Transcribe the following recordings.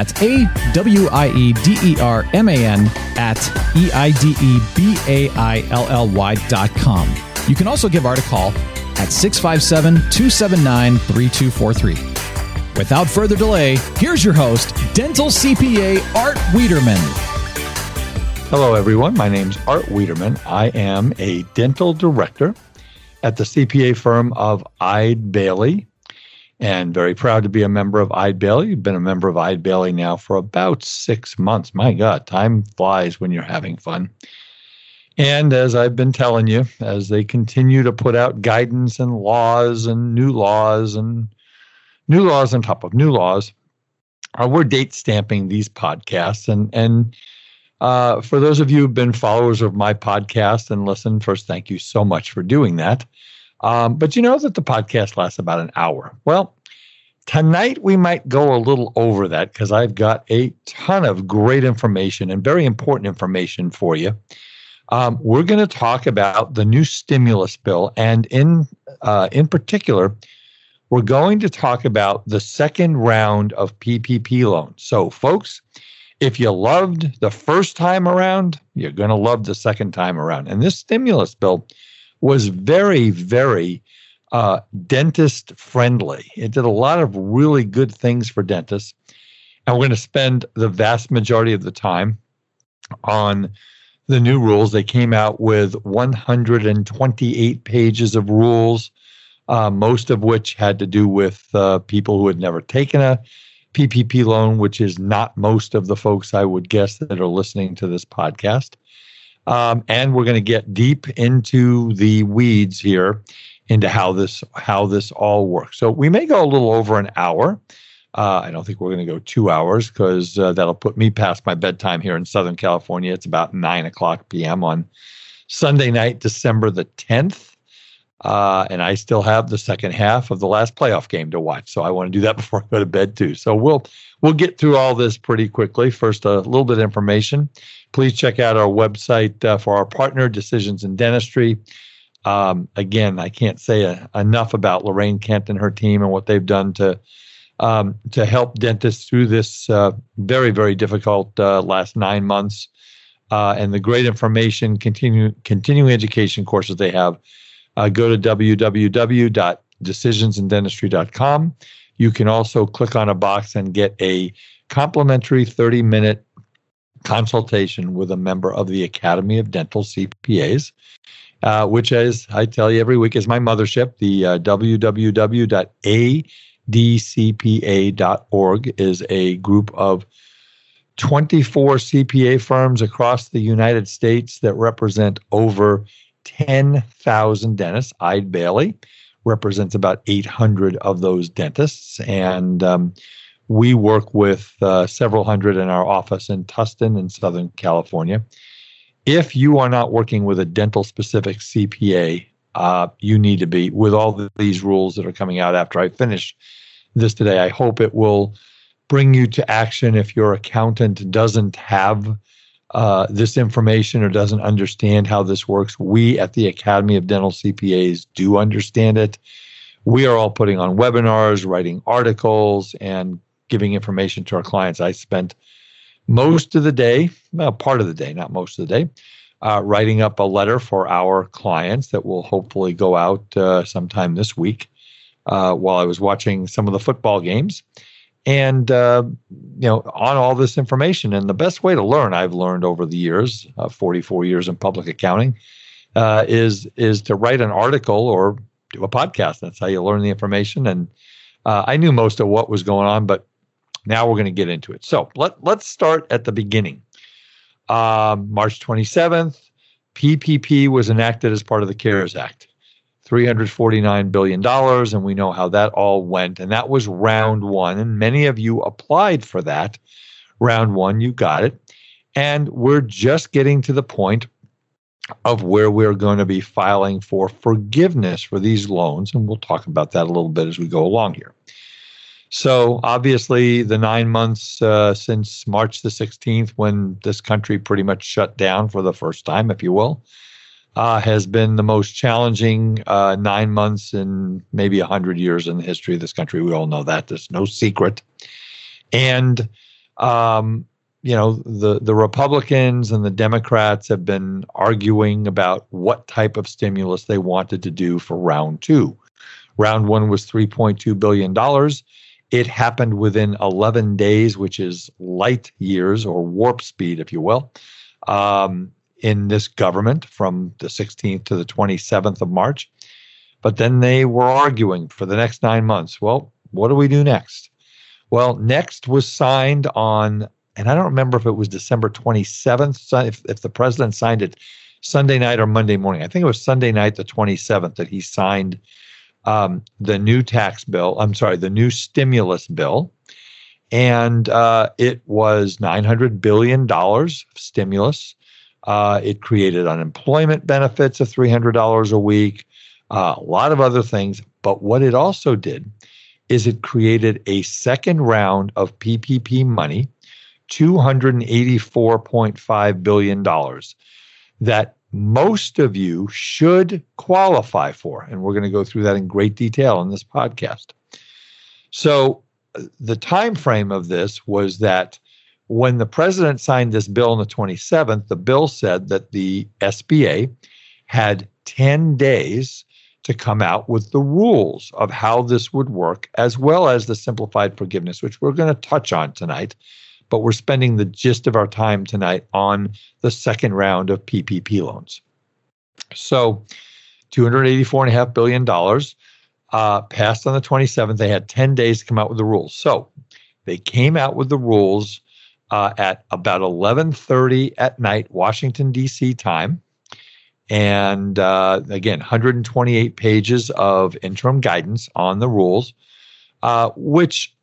That's A W I E D E R M A N at E I D E B A I L L Y dot com. You can also give Art a call at 657 279 3243. Without further delay, here's your host, Dental CPA Art Wiederman. Hello, everyone. My name's Art Wiederman. I am a dental director at the CPA firm of Eide Bailly and very proud to be a member of Eide Bailly. You've been a member of Eide Bailly now for about six months. My God, time flies when you're having fun. And as I've been telling you, as they continue to put out guidance and laws and new laws and new laws on top of new laws, uh, we're date stamping these podcasts. And and uh, for those of you who've been followers of my podcast and listen, first, thank you so much for doing that. Um, but you know that the podcast lasts about an hour. Well, tonight we might go a little over that because I've got a ton of great information and very important information for you. Um, we're going to talk about the new stimulus bill, and in uh, in particular, we're going to talk about the second round of PPP loans. So, folks, if you loved the first time around, you're going to love the second time around. And this stimulus bill was very, very uh, dentist friendly. It did a lot of really good things for dentists. And we're going to spend the vast majority of the time on the new rules. They came out with 128 pages of rules, uh, most of which had to do with uh, people who had never taken a PPP loan, which is not most of the folks I would guess that are listening to this podcast. Um, and we're going to get deep into the weeds here into how this how this all works. So we may go a little over an hour. Uh, I don't think we're going to go two hours because uh, that'll put me past my bedtime here in Southern California. It's about nine o'clock p.m. on Sunday night, December the tenth, uh, and I still have the second half of the last playoff game to watch. So I want to do that before I go to bed too. So we'll we'll get through all this pretty quickly. First, a little bit of information. Please check out our website uh, for our partner, Decisions in Dentistry. Um, again, I can't say uh, enough about Lorraine Kent and her team and what they've done to um, to help dentists through this uh, very very difficult uh, last nine months. Uh, and the great information, continue, continuing education courses they have. Uh, go to www.decisionsindentistry.com. You can also click on a box and get a complimentary 30 minute consultation with a member of the Academy of Dental CPAs uh, which, as I tell you every week, is my mothership. The uh, www.adcpa.org is a group of 24 CPA firms across the United States that represent over 10,000 dentists. Eide Bailly represents about 800 of those dentists. And um, we work with uh, several hundred in our office in Tustin in Southern California if you are not working with a dental specific CPA, uh, you need to be with all the, these rules that are coming out after I finish this today. I hope it will bring you to action if your accountant doesn't have uh, this information or doesn't understand how this works. We at the Academy of Dental CPAs do understand it. We are all putting on webinars, writing articles, and giving information to our clients. I spent most of the day, well, part of the day, not most of the day, uh, writing up a letter for our clients that will hopefully go out uh, sometime this week uh, while I was watching some of the football games. and uh, you know on all this information. And the best way to learn, I've learned over the years, uh, 44 years in public accounting, uh, is is to write an article or do a podcast. That's how you learn the information. And I knew most of what was going on, but now we're going to get into it. So let let's start at the beginning. Um, March 27th, PPP was enacted as part of the CARES Act. $349 billion, and we know how that all went. And that was round one. And many of you applied for that. Round one, you got it. And we're just getting to the point of where we're going to be filing for forgiveness for these loans. And we'll talk about that a little bit as we go along here. So, obviously, the nine months uh, since March the 16th, when this country pretty much shut down for the first time, if you will, uh, has been the most challenging uh, nine months in maybe 100 years in the history of this country. We all know that. There's no secret. And, um, you know, the, the Republicans and the Democrats have been arguing about what type of stimulus they wanted to do for round two. Round one was $3.2 billion. It happened within 11 days, which is light years or warp speed, if you will. Um, in this government from the 16th to the 27th of March. But then they were arguing for the next nine months. Well, what do we do next? Well, next was signed on, and I don't remember if it was December 27th, if, if the president signed it Sunday night or Monday morning. I think it was Sunday night, the 27th, that he signed um, the new tax bill. I'm sorry, the new stimulus bill. And uh, it was $900 billion of stimulus. Uh, it created unemployment benefits of $300 a week, uh, a lot of other things. But what it also did is it created a second round of PPP money, $284.5 billion, that most of you should qualify for. And we're going to go through that in great detail in this podcast. So the time frame of this was that when the president signed this bill on the 27th, the bill said that the SBA had 10 days to come out with the rules of how this would work, as well as the simplified forgiveness, which we're going to touch on tonight. But we're spending the gist of our time tonight on the second round of PPP loans. So, $284.5 billion uh, passed on the 27th. They had 10 days to come out with the rules. So, they came out with the rules uh, at about 11:30 at night, Washington D.C. time, and uh, again, 128 pages of interim guidance on the rules, uh, which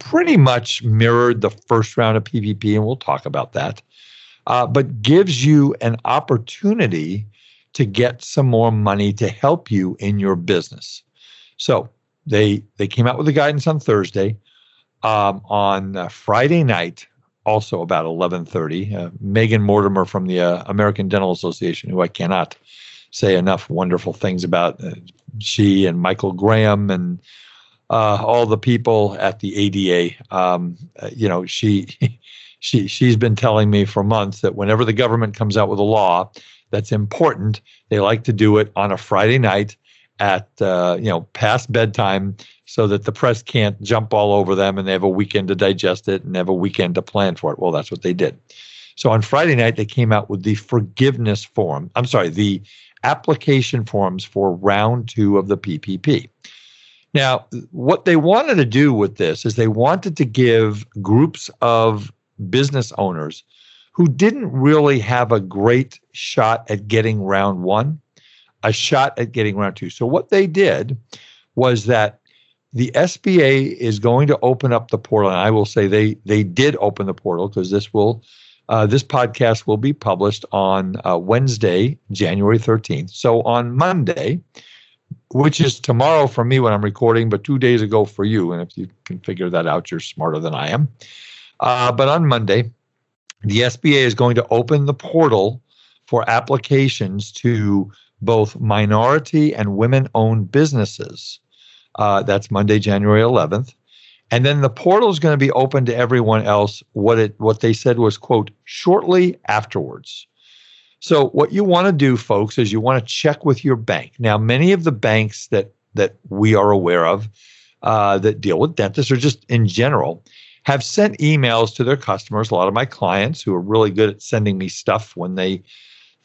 pretty much mirrored the first round of PPP, and we'll talk about that. Uh, but gives you an opportunity to get some more money to help you in your business. So they they came out with the guidance on Thursday. Um, on uh, Friday night, also about 11:30. Uh, Megan Mortimer from the uh, American Dental Association, who I cannot say enough wonderful things about. Uh, she and Michael Graham and uh, all the people at the ADA. Um, uh, you know, she she she's been telling me for months that whenever the government comes out with a law that's important, they like to do it on a Friday night at uh, you know past bedtime so that the press can't jump all over them and they have a weekend to digest it and have a weekend to plan for it. Well, that's what they did. So on Friday night, they came out with the forgiveness form. I'm sorry, the application forms for round two of the PPP. Now, what they wanted to do with this is they wanted to give groups of business owners who didn't really have a great shot at getting round one, a shot at getting round two. So, what they did was that the SBA is going to open up the portal, and I will say they they did open the portal because this will uh, this podcast will be published on uh, Wednesday, January thirteenth. So on Monday, which is tomorrow for me when I'm recording, but two days ago for you, and if you can figure that out, you're smarter than I am. Uh, but on Monday, the SBA is going to open the portal for applications to both minority and women-owned businesses uh, that's Monday, January 11th. And then the portal is going to be open to everyone else. What it what they said was quote shortly afterwards. So what you want to do, folks, is you want to check with your bank. Now, many of the banks that that we are aware of uh, that deal with dentists or just in general have sent emails to their customers. A lot of my clients who are really good at sending me stuff when they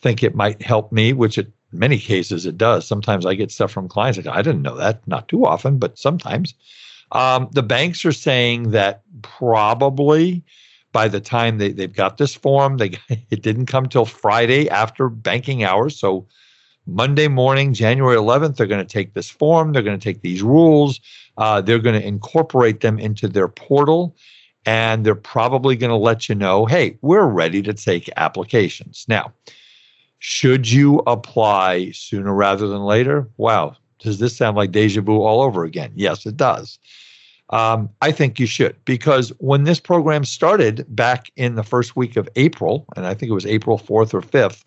think it might help me, which in many cases it does. Sometimes I get stuff from clients like, I didn't know that. Not too often, but sometimes. Um, the banks are saying that probably by the time they, they've got this form, they it didn't come till Friday after banking hours. So Monday morning, January 11th, they're going to take this form, they're going to take these rules, uh, they're going to incorporate them into their portal, and they're probably going to let you know hey, we're ready to take applications. Now, should you apply sooner rather than later? Wow, does this sound like deja vu all over again? Yes, it does. Um, I think you should because when this program started back in the first week of April, and I think it was April 4th or 5th,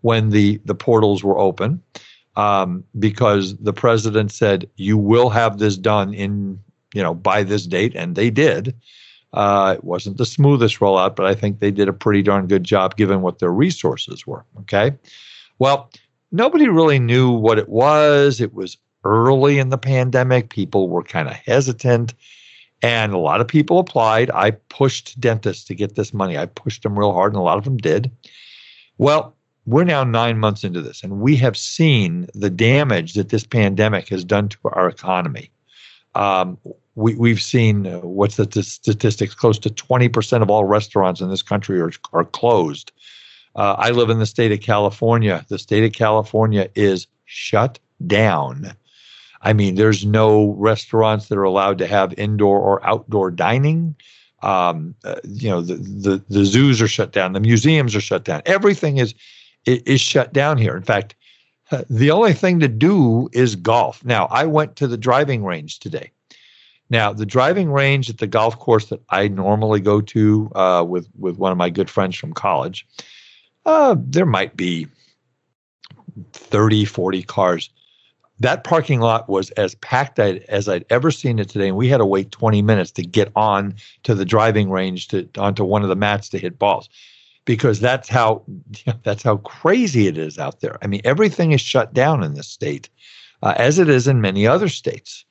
when the, the portals were open, um, because the president said, you will have this done in, you know, by this date, and they did. Uh, it wasn't the smoothest rollout, but I think they did a pretty darn good job given what their resources were. Okay. Well, nobody really knew what it was. It was early in the pandemic. People were kind of hesitant. And a lot of people applied. I pushed dentists to get this money. I pushed them real hard, and a lot of them did. Well, we're now nine months into this, and we have seen the damage that this pandemic has done to our economy. Um, we, we've seen uh, what's the statistics? Close to 20% of all restaurants in this country are, are closed. Uh, I live in the state of California. The state of California is shut down. I mean, there's no restaurants that are allowed to have indoor or outdoor dining. Um, uh, you know, the, the the zoos are shut down. The museums are shut down. Everything is is shut down here. In fact, uh, the only thing to do is golf. Now, I went to the driving range today. Now, the driving range at the golf course that I normally go to uh, with with one of my good friends from college, uh, there might be 30, 40 cars that parking lot was as packed as I'd ever seen it today, and we had to wait 20 minutes to get on to the driving range to onto one of the mats to hit balls, because that's how that's how crazy it is out there. I mean, everything is shut down in this state, uh, as it is in many other states.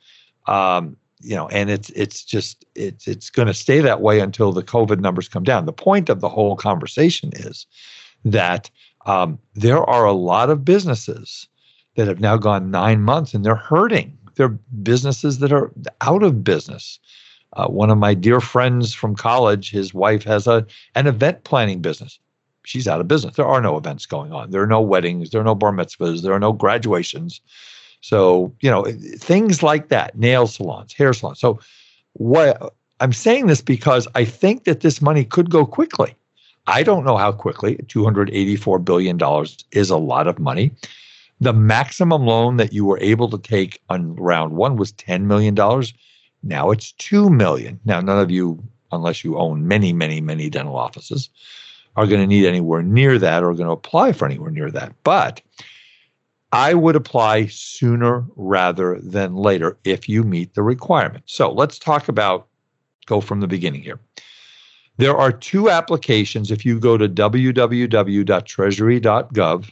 Um, you know, and it's it's just it's it's going to stay that way until the COVID numbers come down. The point of the whole conversation is that um, there are a lot of businesses that have now gone nine months and they're hurting. They're businesses that are out of business. Uh, one of my dear friends from college, his wife has a an event planning business. She's out of business. There are no events going on. There are no weddings. There are no bar mitzvahs. There are no graduations. So you know things like that. Nail salons, hair salons. So what I'm saying this because I think that this money could go quickly. I don't know how quickly. $284 billion is a lot of money. The maximum loan that you were able to take on round one was $10 million. Now it's 2 million. Now, none of you, unless you own many, many, many dental offices, are going to need anywhere near that or going to apply for anywhere near that. But I would apply sooner rather than later if you meet the requirements. So let's talk about, go from the beginning here. There are two applications. If you go to www.treasury.gov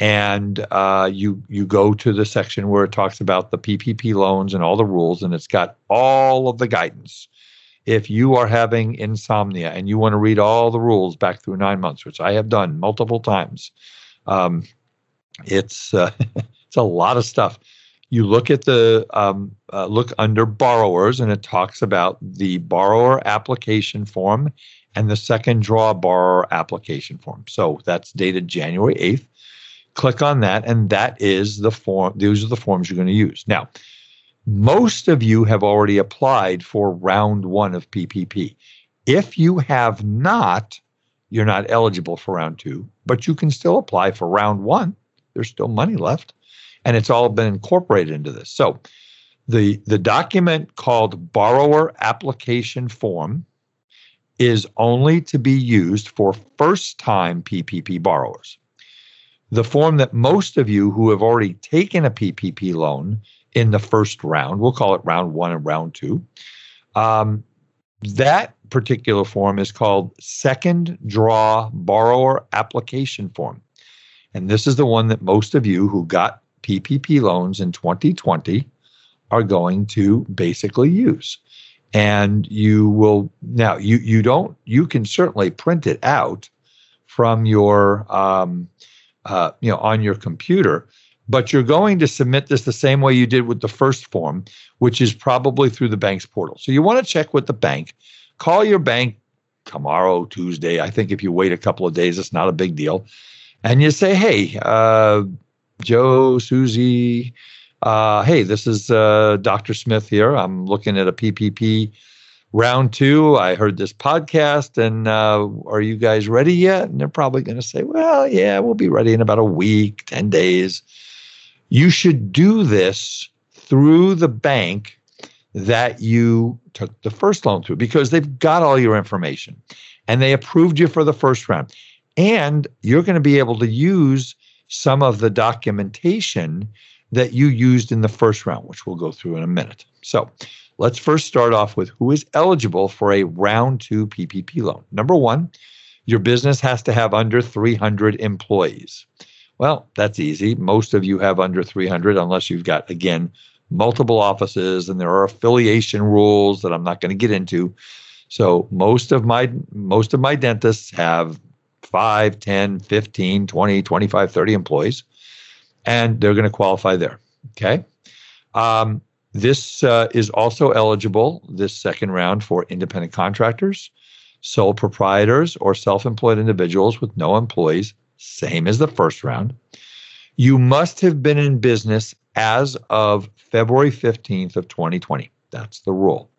and uh, you you go to the section where it talks about the PPP loans and all the rules, and it's got all of the guidance. If you are having insomnia and you want to read all the rules back through nine months, which I have done multiple times, um, it's uh, it's a lot of stuff. You look at the um, uh, look under borrowers, and it talks about the borrower application form and the second draw borrower application form. So that's dated January eighth click on that, and that is the form. Those are the forms you're going to use. Now, most of you have already applied for round one of PPP. If you have not, you're not eligible for round two, but you can still apply for round one. There's still money left, and it's all been incorporated into this. So, the the document called borrower application form is only to be used for first time PPP borrowers the form that most of you who have already taken a PPP loan in the first round, we'll call it round one and round two, um, that particular form is called Second Draw Borrower Application Form. And this is the one that most of you who got PPP loans in 2020 are going to basically use. And you will now you you don't you can certainly print it out from your um, uh, you know on your computer, but you're going to submit this the same way you did with the first form, which is probably through the bank's portal. So you want to check with the bank. Call your bank tomorrow, Tuesday. I think if you wait a couple of days, it's not a big deal. And you say, hey, uh, Joe, Susie, uh, hey, this is uh, Dr. Smith here. I'm looking at a PPP round two. I heard this podcast, and uh, are you guys ready yet? And they're probably going to say, well, yeah, we'll be ready in about a week, 10 days. You should do this through the bank that you took the first loan through because they've got all your information and they approved you for the first round. And you're going to be able to use some of the documentation that you used in the first round, which we'll go through in a minute. So let's first start off with who is eligible for a round two PPP loan. Number one, your business has to have under 300 employees. Well, that's easy. Most of you have under 300, unless you've got, again, multiple offices and there are affiliation rules that I'm not going to get into. So most of my most of my dentists have 5, 10, 15, 20, 25, 30 employees and they're going to qualify there. Okay. Um, this uh, is also eligible this second round for independent contractors, sole proprietors, or self employed individuals with no employees, same as the first round. You must have been in business as of February 15th of 2020. That's the rule.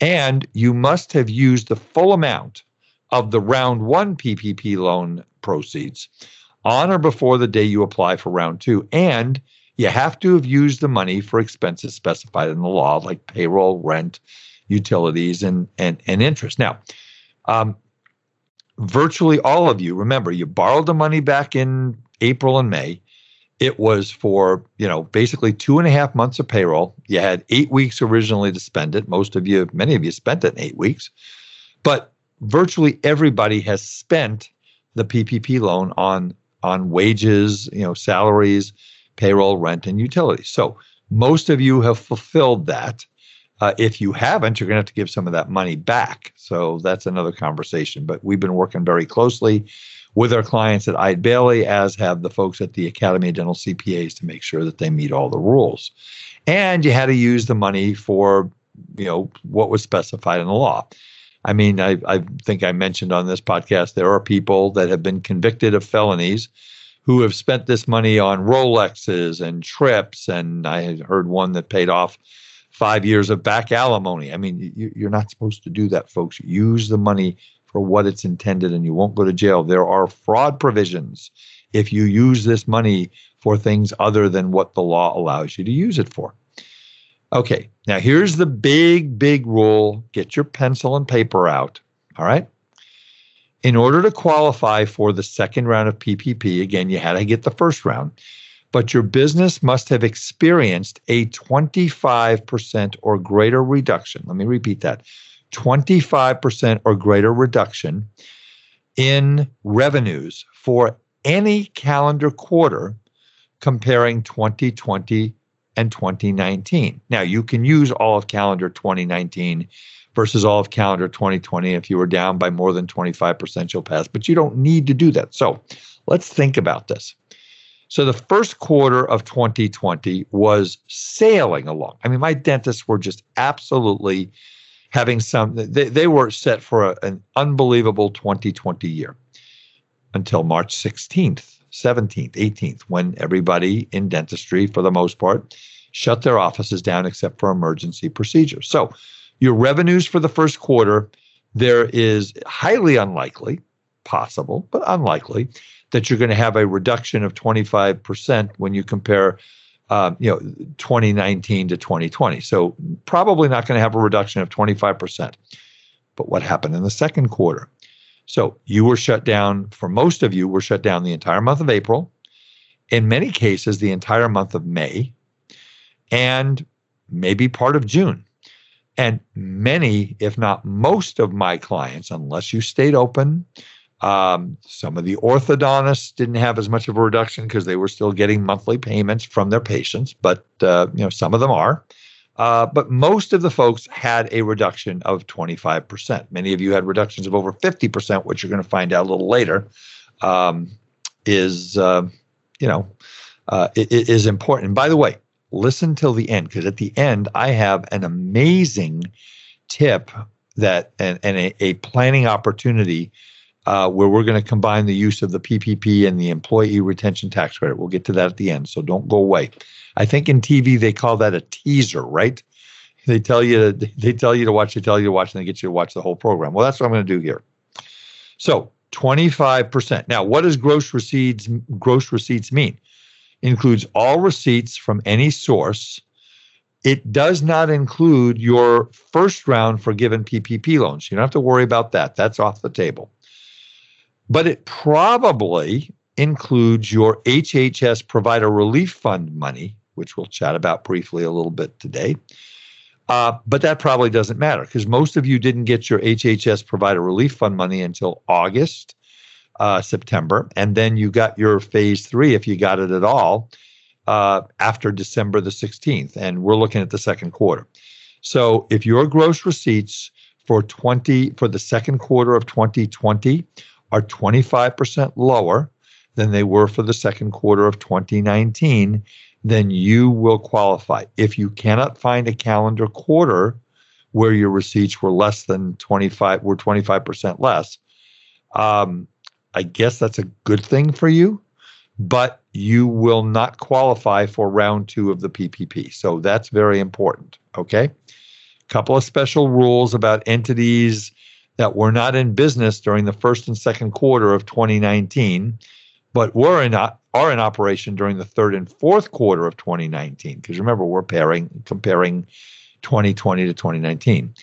And you must have used the full amount of the round one PPP loan proceeds on or before the day you apply for round two. And you have to have used the money for expenses specified in the law, like payroll, rent, utilities, and, and, and interest. Now, um, virtually all of you, remember, you borrowed the money back in April and May. It was for, you know, basically two and a half months of payroll. You had eight weeks originally to spend it. Most of you, many of you spent it in eight weeks. But virtually everybody has spent the PPP loan on on wages, you know, salaries, payroll, rent, and utilities. So most of you have fulfilled that. Uh, if you haven't, you're going to have to give some of that money back. So that's another conversation. But we've been working very closely with our clients at Eide Bailly, as have the folks at the Academy of Dental CPAs to make sure that they meet all the rules. And you had to use the money for, you know, what was specified in the law. I mean, I, I think I mentioned on this podcast there are people that have been convicted of felonies who have spent this money on Rolexes and trips. And I had heard one that paid off five years of back alimony. I mean, you, you're not supposed to do that, folks. Use the money for what it's intended and you won't go to jail. There are fraud provisions if you use this money for things other than what the law allows you to use it for. Okay, now here's the big, big rule get your pencil and paper out. All right. In order to qualify for the second round of PPP, again, you had to get the first round, but your business must have experienced a 25% or greater reduction. Let me repeat that 25% or greater reduction in revenues for any calendar quarter comparing 2020 and 2019. Now, you can use all of calendar 2019 versus all of calendar 2020. If you were down by more than 25%, you'll pass, but you don't need to do that. So let's think about this. So the first quarter of 2020 was sailing along. I mean, my dentists were just absolutely having some, they, they were set for a, an unbelievable 2020 year until March 16th 17th, 18th, when everybody in dentistry, for the most part, shut their offices down except for emergency procedures. So, your revenues for the first quarter, there is highly unlikely, possible, but unlikely, that you're going to have a reduction of 25% when you compare um, you know 2019 to 2020 so probably not going to have a reduction of 25% but what happened in the second quarter? So you were shut down, for most of you, were shut down the entire month of April, in many cases, the entire month of May, and maybe part of June. And many, if not most of my clients, unless you stayed open, Um, some of the orthodontists didn't have as much of a reduction because they were still getting monthly payments from their patients, but uh, you know some of them are. Uh, but most of the folks had a reduction of 25%. Many of you had reductions of over 50%, which you're going to find out a little later. Um, is uh, you know uh, important. And by the way, listen till the end because at the end I have an amazing tip that and, and a, a planning opportunity uh, where we're going to combine the use of the PPP and the employee retention tax credit. We'll get to that at the end, so don't go away. I think in TV they call that a teaser, right? They tell you they tell you to watch, they tell you to watch, and they get you to watch the whole program. Well, that's what I'm going to do here. So 25%. Now, what does gross receipts gross receipts mean? Includes all receipts from any source. It does not include your first round forgiven PPP loans. You don't have to worry about that. That's off the table. But it probably includes your HHS Provider Relief Fund money, which we'll chat about briefly a little bit today. Uh, but that probably doesn't matter because most of you didn't get your HHS Provider Relief Fund money until August uh, September, and then you got your phase three, if you got it at all, uh, after December the 16th, and we're looking at the second quarter. So if your gross receipts for 20 for the second quarter of 2020 are 25% lower than they were for the second quarter of 2019, then you will qualify. If you cannot find a calendar quarter where your receipts were less than 25 were 25% less, um, I guess that's a good thing for you, but you will not qualify for round two of the PPP. So that's very important. Okay. A couple of special rules about entities that were not in business during the first and second quarter of 2019, but were in are in operation during the third and fourth quarter of 2019. Because remember, we're pairing comparing 2020 to 2019.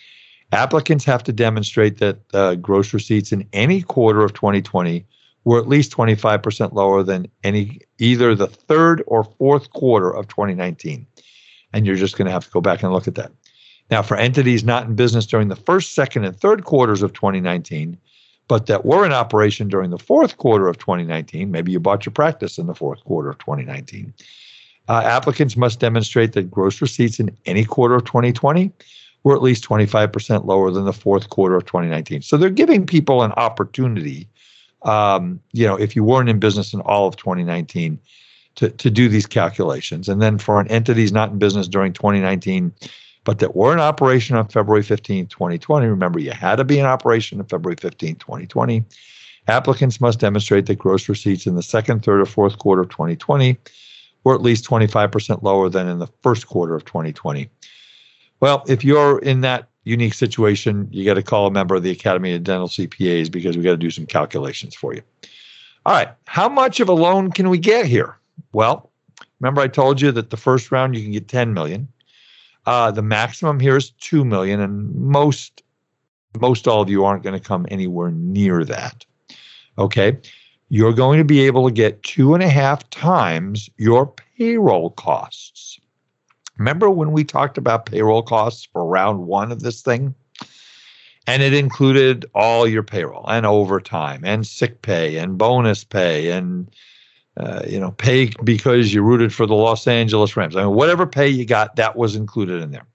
Applicants have to demonstrate that uh, gross receipts in any quarter of 2020 were at least 25% lower than any either the third or fourth quarter of 2019. And you're just going to have to go back and look at that. Now, for entities not in business during the first, second, and third quarters of 2019, but that were in operation during the fourth quarter of 2019, maybe you bought your practice in the fourth quarter of 2019, uh, applicants must demonstrate that gross receipts in any quarter of 2020 were at least 25% lower than the fourth quarter of 2019. So they're giving people an opportunity, um, you know, if you weren't in business in all of 2019, to, to do these calculations. And then for an entities not in business during 2019, but that were in operation on February 15, 2020, remember you had to be in operation on February 15, 2020. Applicants must demonstrate that gross receipts in the second, third, or fourth quarter of 2020 were at least 25% lower than in the first quarter of 2020. Well, if you're in that unique situation, you got to call a member of the Academy of Dental CPAs because we got to do some calculations for you. All right, how much of a loan can we get here? Well, remember I told you that the first round you can get 10 million. Uh, the maximum here is 2 million, and most most all of you aren't going to come anywhere near that. Okay, you're going to be able to get two and a half times your payroll costs. Remember when we talked about payroll costs for round one of this thing? And it included all your payroll and overtime and sick pay and bonus pay and uh, you know pay because you rooted for the Los Angeles Rams. I mean, whatever pay you got, that was included in there.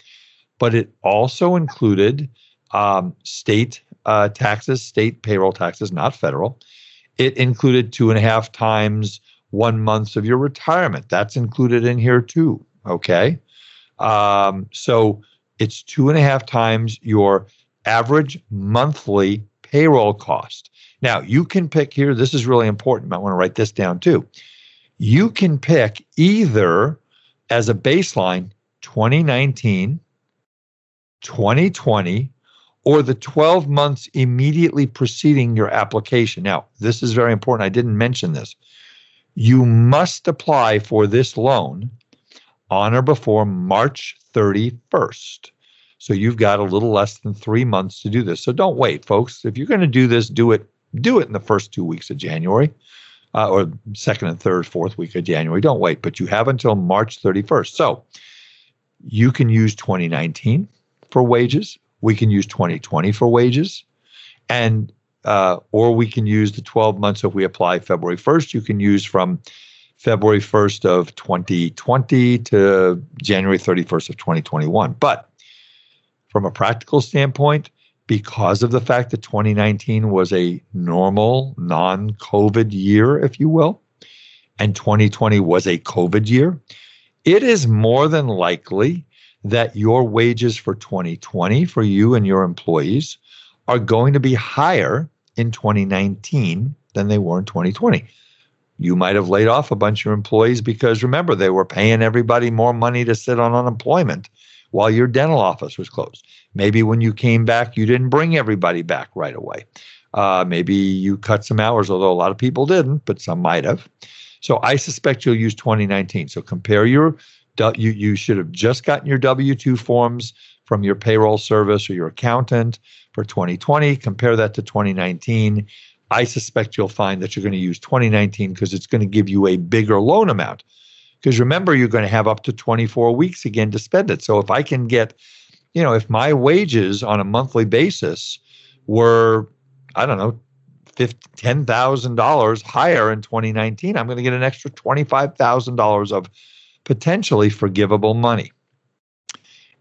But it also included um, state uh, taxes, state payroll taxes, not federal. It included two and a half times one month of your retirement. That's included in here too. Okay. Um, so it's two and a half times your average monthly payroll cost. Now, you can pick here, this is really important. I want to write this down too. You can pick either as a baseline 2019, 2020, or the 12 months immediately preceding your application. Now, this is very important. I didn't mention this. You must apply for this loan on or before March 31st. So you've got a little less than three months to do this. So don't wait, folks. If you're going to do this, do it. Do it in the first two weeks of January, uh, or second and third, fourth week of January. Don't wait, but you have until March 31st. So you can use 2019 for wages. We can use 2020 for wages, and uh, or we can use the 12 months if we apply February 1st. You can use from February 1st of 2020 to January 31st of 2021. But from a practical standpoint, because of the fact that 2019 was a normal, non COVID year, if you will, and 2020 was a COVID year, it is more than likely that your wages for 2020 for you and your employees are going to be higher in 2019 than they were in 2020. You might have laid off a bunch of employees because remember, they were paying everybody more money to sit on unemployment while your dental office was closed. Maybe when you came back, you didn't bring everybody back right away. Uh, maybe you cut some hours, although a lot of people didn't, but some might have. So I suspect you'll use 2019. So compare your you you should have just gotten your W2 forms from your payroll service or your accountant for 2020. Compare that to 2019. I suspect you'll find that you're going to use 2019 because it's going to give you a bigger loan amount. Because remember, you're going to have up to 24 weeks again to spend it. So if I can get, you know, if my wages on a monthly basis were, I don't know, $10,000 higher in 2019, I'm going to get an extra $25,000 of potentially forgivable money.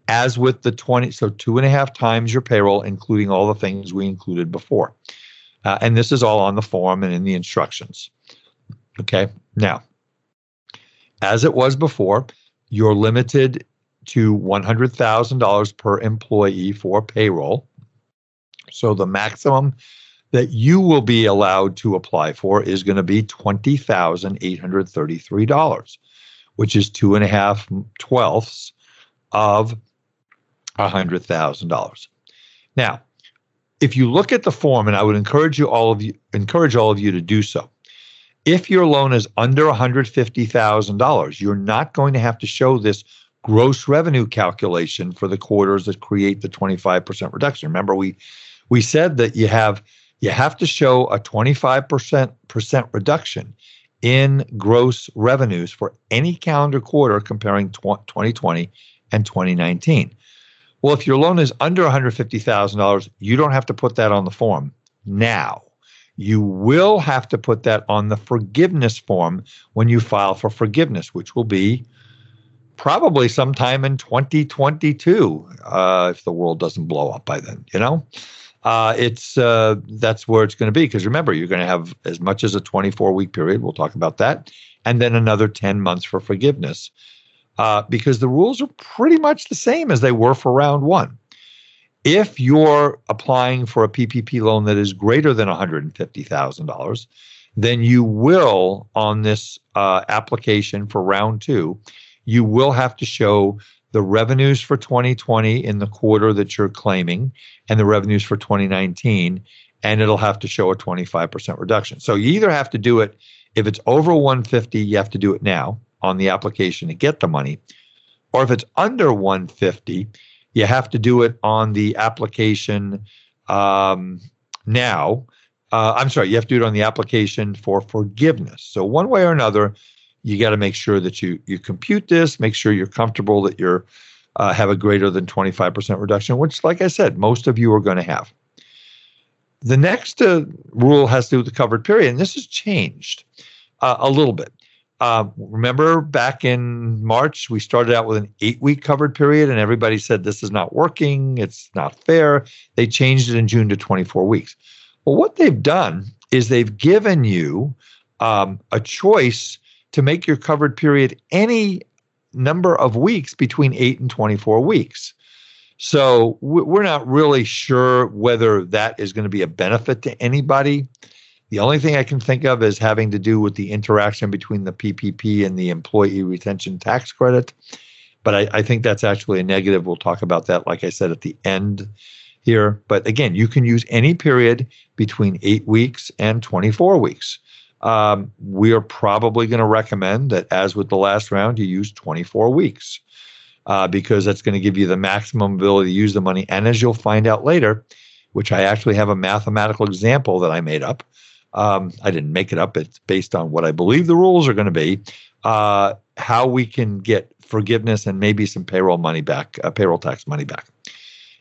As with the 20, so two and a half times your payroll, including all the things we included before. Uh, and this is all on the form and in the instructions. Okay. Now, as it was before, you're limited to $100,000 per employee for payroll. So the maximum that you will be allowed to apply for is going to be $20,833, which is two and a half twelfths of $100,000. Now, if you look at the form, and I would encourage you all of you encourage all of you to do so. If your loan is under $150,000, you're not going to have to show this gross revenue calculation for the quarters that create the 25% reduction. Remember, we we said that you have you have to show a 25% reduction in gross revenues for any calendar quarter comparing 2020 and 2019. Well, if your loan is under $150,000, you don't have to put that on the form now. You will have to put that on the forgiveness form when you file for forgiveness, which will be probably sometime in 2022 uh, if the world doesn't blow up by then, you know? Uh, it's uh, that's where it's going to be because remember you're going to have as much as a 24 week period. We'll talk about that, and then another 10 months for forgiveness uh, because the rules are pretty much the same as they were for round one. If you're applying for a PPP loan that is greater than $150,000, then you will, on this uh, application for round two, you will have to show the revenues for 2020 in the quarter that you're claiming and the revenues for 2019, and it'll have to show a 25% reduction. So you either have to do it if it's over 150, you have to do it now on the application to get the money. Or if it's under 150, you have to do it on the application um, now. Uh, I'm sorry, you have to do it on the application for forgiveness. So one way or another, you got to make sure that you you compute this, make sure you're comfortable that you're uh, have a greater than 25% reduction, which, like I said, most of you are going to have. The next uh, rule has to do with the covered period, and this has changed uh, a little bit. Uh, remember back in March, we started out with an eight week covered period, and everybody said this is not working, it's not fair. They changed it in June to 24 weeks. Well, what they've done is they've given you um, a choice to make your covered period any number of weeks between 8 and 24 weeks. So we're not really sure whether that is going to be a benefit to anybody. The only thing I can think of is having to do with the interaction between the PPP and the employee retention tax credit. But I, I, think that's actually a negative. We'll talk about that, like I said, at the end here. But again, you can use any period between eight weeks and 24 weeks. Um, we are probably going to recommend that, as with the last round, you use 24 weeks uh, because that's going to give you the maximum ability to use the money. And as you'll find out later, which I actually have a mathematical example that I made up um, I didn't make it up. It's based on what I believe the rules are going to be. Uh, how we can get forgiveness and maybe some payroll money back, uh, payroll tax money back.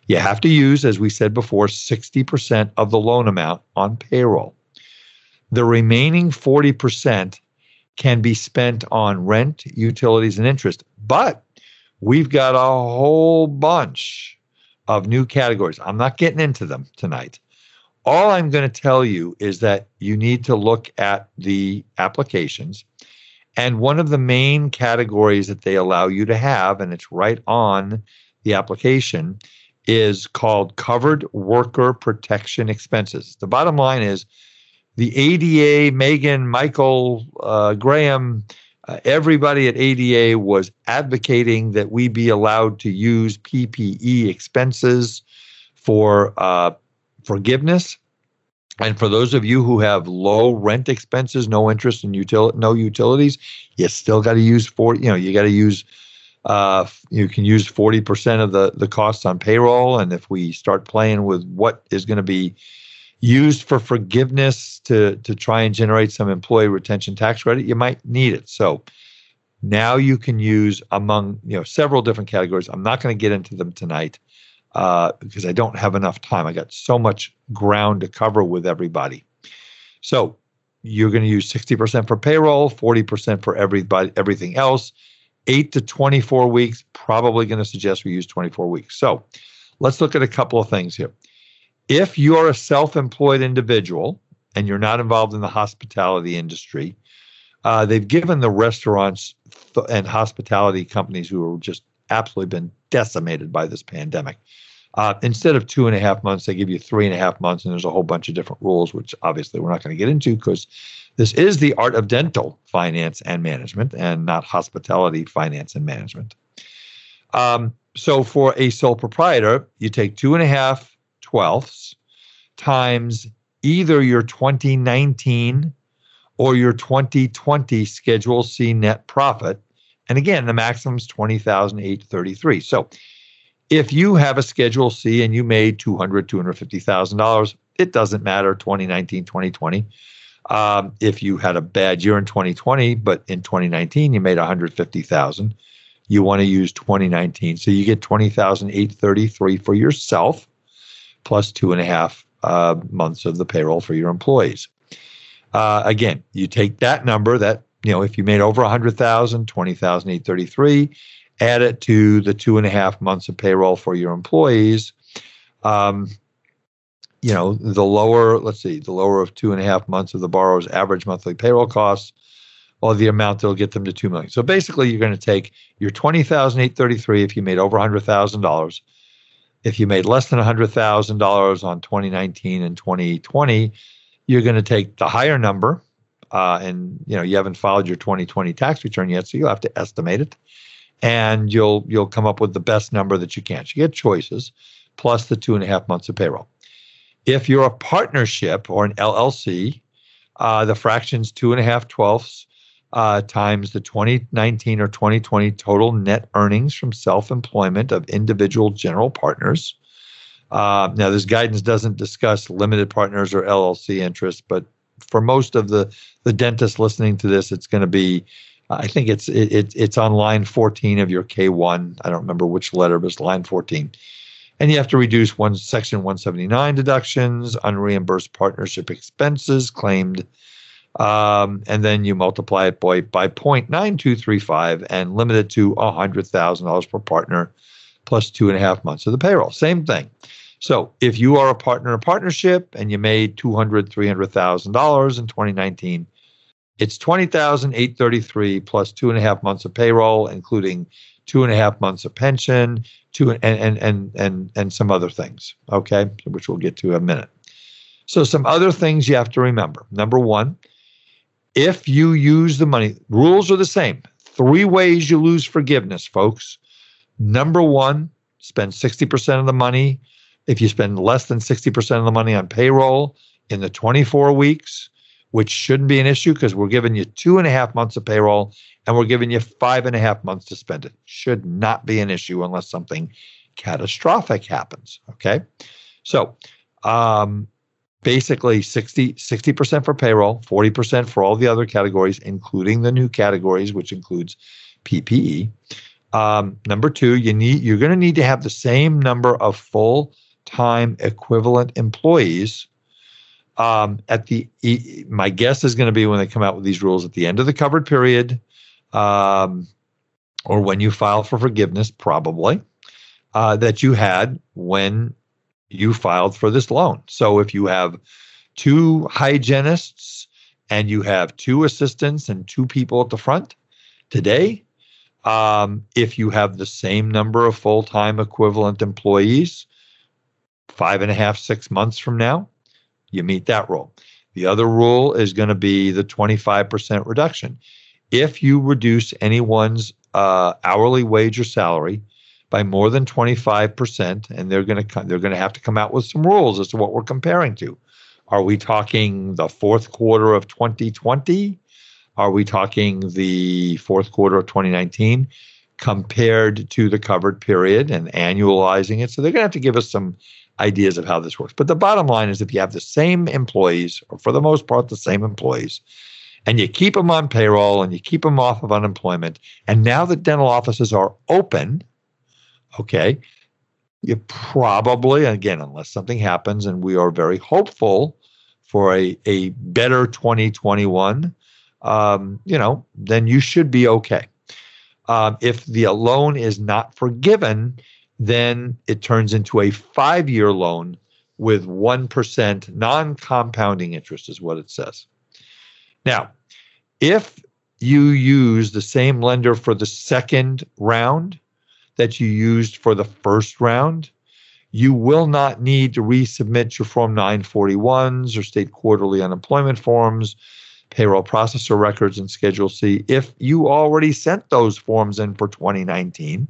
You have to use, as we said before, 60% of the loan amount on payroll. The remaining 40% can be spent on rent, utilities, and interest. But we've got a whole bunch of new categories. I'm not getting into them tonight. All I'm going to tell you is that you need to look at the applications. And one of the main categories that they allow you to have, and it's right on the application, is called covered worker protection expenses. The bottom line is the ADA, Megan, Michael, uh, Graham, uh, everybody at ADA was advocating that we be allowed to use PPE expenses for uh, forgiveness. And for those of you who have low rent expenses, no interest in util- no utilities, you still got to use for you know you got to use uh, you can use 40% of the, the costs on payroll. And if we start playing with what is going to be used for forgiveness to, to try and generate some employee retention tax credit, you might need it. So now you can use among you know several different categories. I'm not going to get into them tonight uh, because I don't have enough time. I got so much ground to cover with everybody. So you're going to use 60% for payroll, 40% for everybody, everything else. 8 to 24 weeks, probably going to suggest we use 24 weeks. So let's look at a couple of things here. If you're a self employed individual and you're not involved in the hospitality industry, uh, they've given the restaurants and hospitality companies who have just absolutely been decimated by this pandemic. Uh, instead of two and a half months, they give you three and a half months, and there's a whole bunch of different rules, which obviously we're not going to get into because this is the art of dental finance and management and not hospitality finance and management. Um, so for a sole proprietor, you take two and a half twelfths times either your 2019 or your 2020 Schedule C net profit. And again, the maximum is 20,833. So if you have a Schedule C and you made $200, $250,000, it doesn't matter 2019, 2020 um, if you had a bad year in 2020, but in 2019 you made 150,000, you want to use 2019. So you get 20,833 for yourself, plus two and a half uh, months of the payroll for your employees. Uh, again, you take that number that you know if you made over 100,000, 20,833, add it to the two and a half months of payroll for your employees. Um, you know, the lower, let's see, the lower of two and a half months of the borrower's average monthly payroll costs, or the amount that'll get them to two million. So basically, you're going to take your twenty thousand eight thirty three if you made over hundred thousand dollars. If you made less than hundred thousand dollars on 2019 and 2020, you're going to take the higher number, uh, and you know you haven't filed your 2020 tax return yet, so you'll have to estimate it, and you'll you'll come up with the best number that you can. So you get choices, plus the two and a half months of payroll. If you're a partnership or an LLC, uh, the fraction's two and a half twelfths uh, times the 2019 or 2020 total net earnings from self employment of individual general partners. Uh, now, this guidance doesn't discuss limited partners or LLC interests, but for most of the, the dentists listening to this, it's going to be, I think it's it, it's on line 14 of your K1. I don't remember which letter, but it's line 14 and you have to reduce one section 179 deductions unreimbursed partnership expenses claimed. Um, and then you multiply it by, by 0.9235 and limit it to $100000 per partner plus two and a half months of the payroll. Same thing. So if you are a partner in a partnership and you made $200 $300000 in 2019 it's 20833 plus two and a half months of payroll including two and a half months of pension, two and and and and and some other things. Okay, which we'll get to in a minute. So some other things you have to remember. Number one, if you use the money, rules are the same. Three ways you lose forgiveness, folks. Number one, spend 60% of the money. If you spend less than 60% of the money on payroll in the 24 weeks, which shouldn't be an issue because we're giving you two and a half months of payroll and we're giving you five and a half months to spend it. Should not be an issue unless something catastrophic happens. Okay. So, um, basically 60, 60% for payroll, 40% for all the other categories, including the new categories, which includes PPE. Um, number two, you need you're going to need to have the same number of full time equivalent employees. Um, at the my guess is going to be when they come out with these rules at the end of the covered period, um, or when you file for forgiveness, probably uh, that you had when you filed for this loan. So if you have two hygienists and you have two assistants and two people at the front today, um, if you have the same number of full time equivalent employees, five and a half, six months from now, you meet that rule. The other rule is going to be the 25% reduction. If you reduce anyone's uh, hourly wage or salary by more than 25%, and they're going to they're going to have to come out with some rules as to what we're comparing to. Are we talking the fourth quarter of 2020? Are we talking the fourth quarter of 2019 compared to the covered period and annualizing it? So they're going to have to give us some ideas of how this works. But the bottom line is if you have the same employees, or for the most part, the same employees, and you keep them on payroll and you keep them off of unemployment, and now that dental offices are open, okay, you probably, again, unless something happens, and we are very hopeful for a, a better 2021 um, you know, then you should be okay. Um, if the loan is not forgiven, then it turns into a five year loan with 1% non compounding interest, is what it says. Now, if you use the same lender for the second round that you used for the first round, you will not need to resubmit your Form 941s or state quarterly unemployment forms payroll processor records and Schedule C if you already sent those forms in for 2019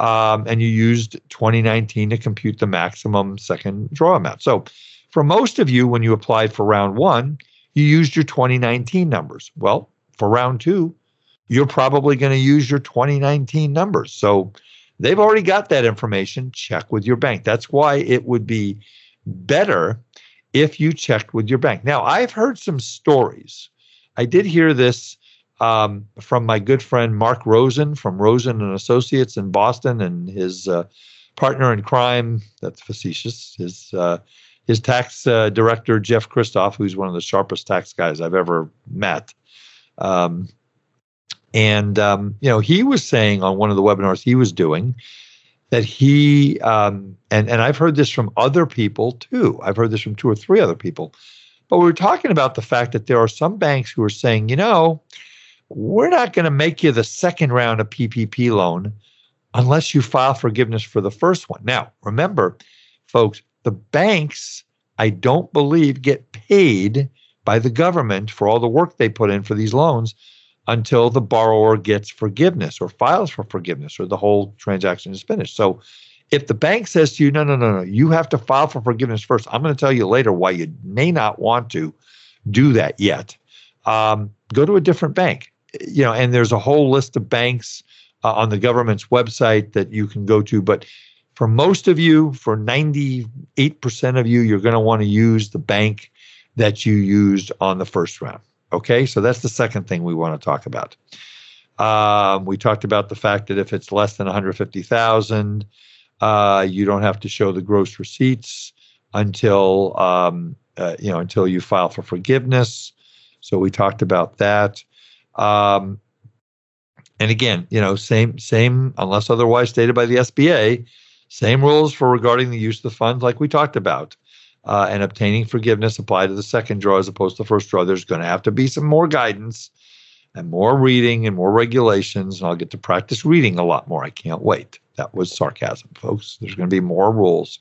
um, and you used 2019 to compute the maximum second draw amount. So, for most of you, when you applied for round one, you used your 2019 numbers. Well, for round two, you're probably going to use your 2019 numbers. So, they've already got that information. Check with your bank. That's why it would be better if you checked with your bank. Now, I've heard some stories. I did hear this um, from my good friend Mark Rosen from Rosen and Associates in Boston, and his uh, partner in crime. That's facetious. His uh, his tax uh, director Jeff Christoff, who's one of the sharpest tax guys I've ever met. Um, and um, you know, he was saying on one of the webinars he was doing that he um, and and I've heard this from other people too. I've heard this from two or three other people. But we were talking about the fact that there are some banks who are saying, you know, we're not going to make you the second round of PPP loan unless you file forgiveness for the first one. Now, remember, folks, the banks, I don't believe, get paid by the government for all the work they put in for these loans until the borrower gets forgiveness or files for forgiveness or the whole transaction is finished. So if the bank says to you, no, no, no, no, you have to file for forgiveness first, I'm going to tell you later why you may not want to do that yet. Um, go to a different bank. You know, and there's a whole list of banks uh, on the government's website that you can go to. But for most of you, for 98% of you, you're going to want to use the bank that you used on the first round. Okay, so that's the second thing we want to talk about. Um, we talked about the fact that if it's less than 150,000, uh, you don't have to show the gross receipts until um, uh, you know until you file for forgiveness. So we talked about that. Um, and again, you know, same same unless otherwise stated by the SBA, same rules for regarding the use of the funds like we talked about uh, and obtaining forgiveness apply to the second draw as opposed to the first draw. There's going to have to be some more guidance and more reading and more regulations, and I'll get to practice reading a lot more. I can't wait. That was sarcasm, folks. There's going to be more rules.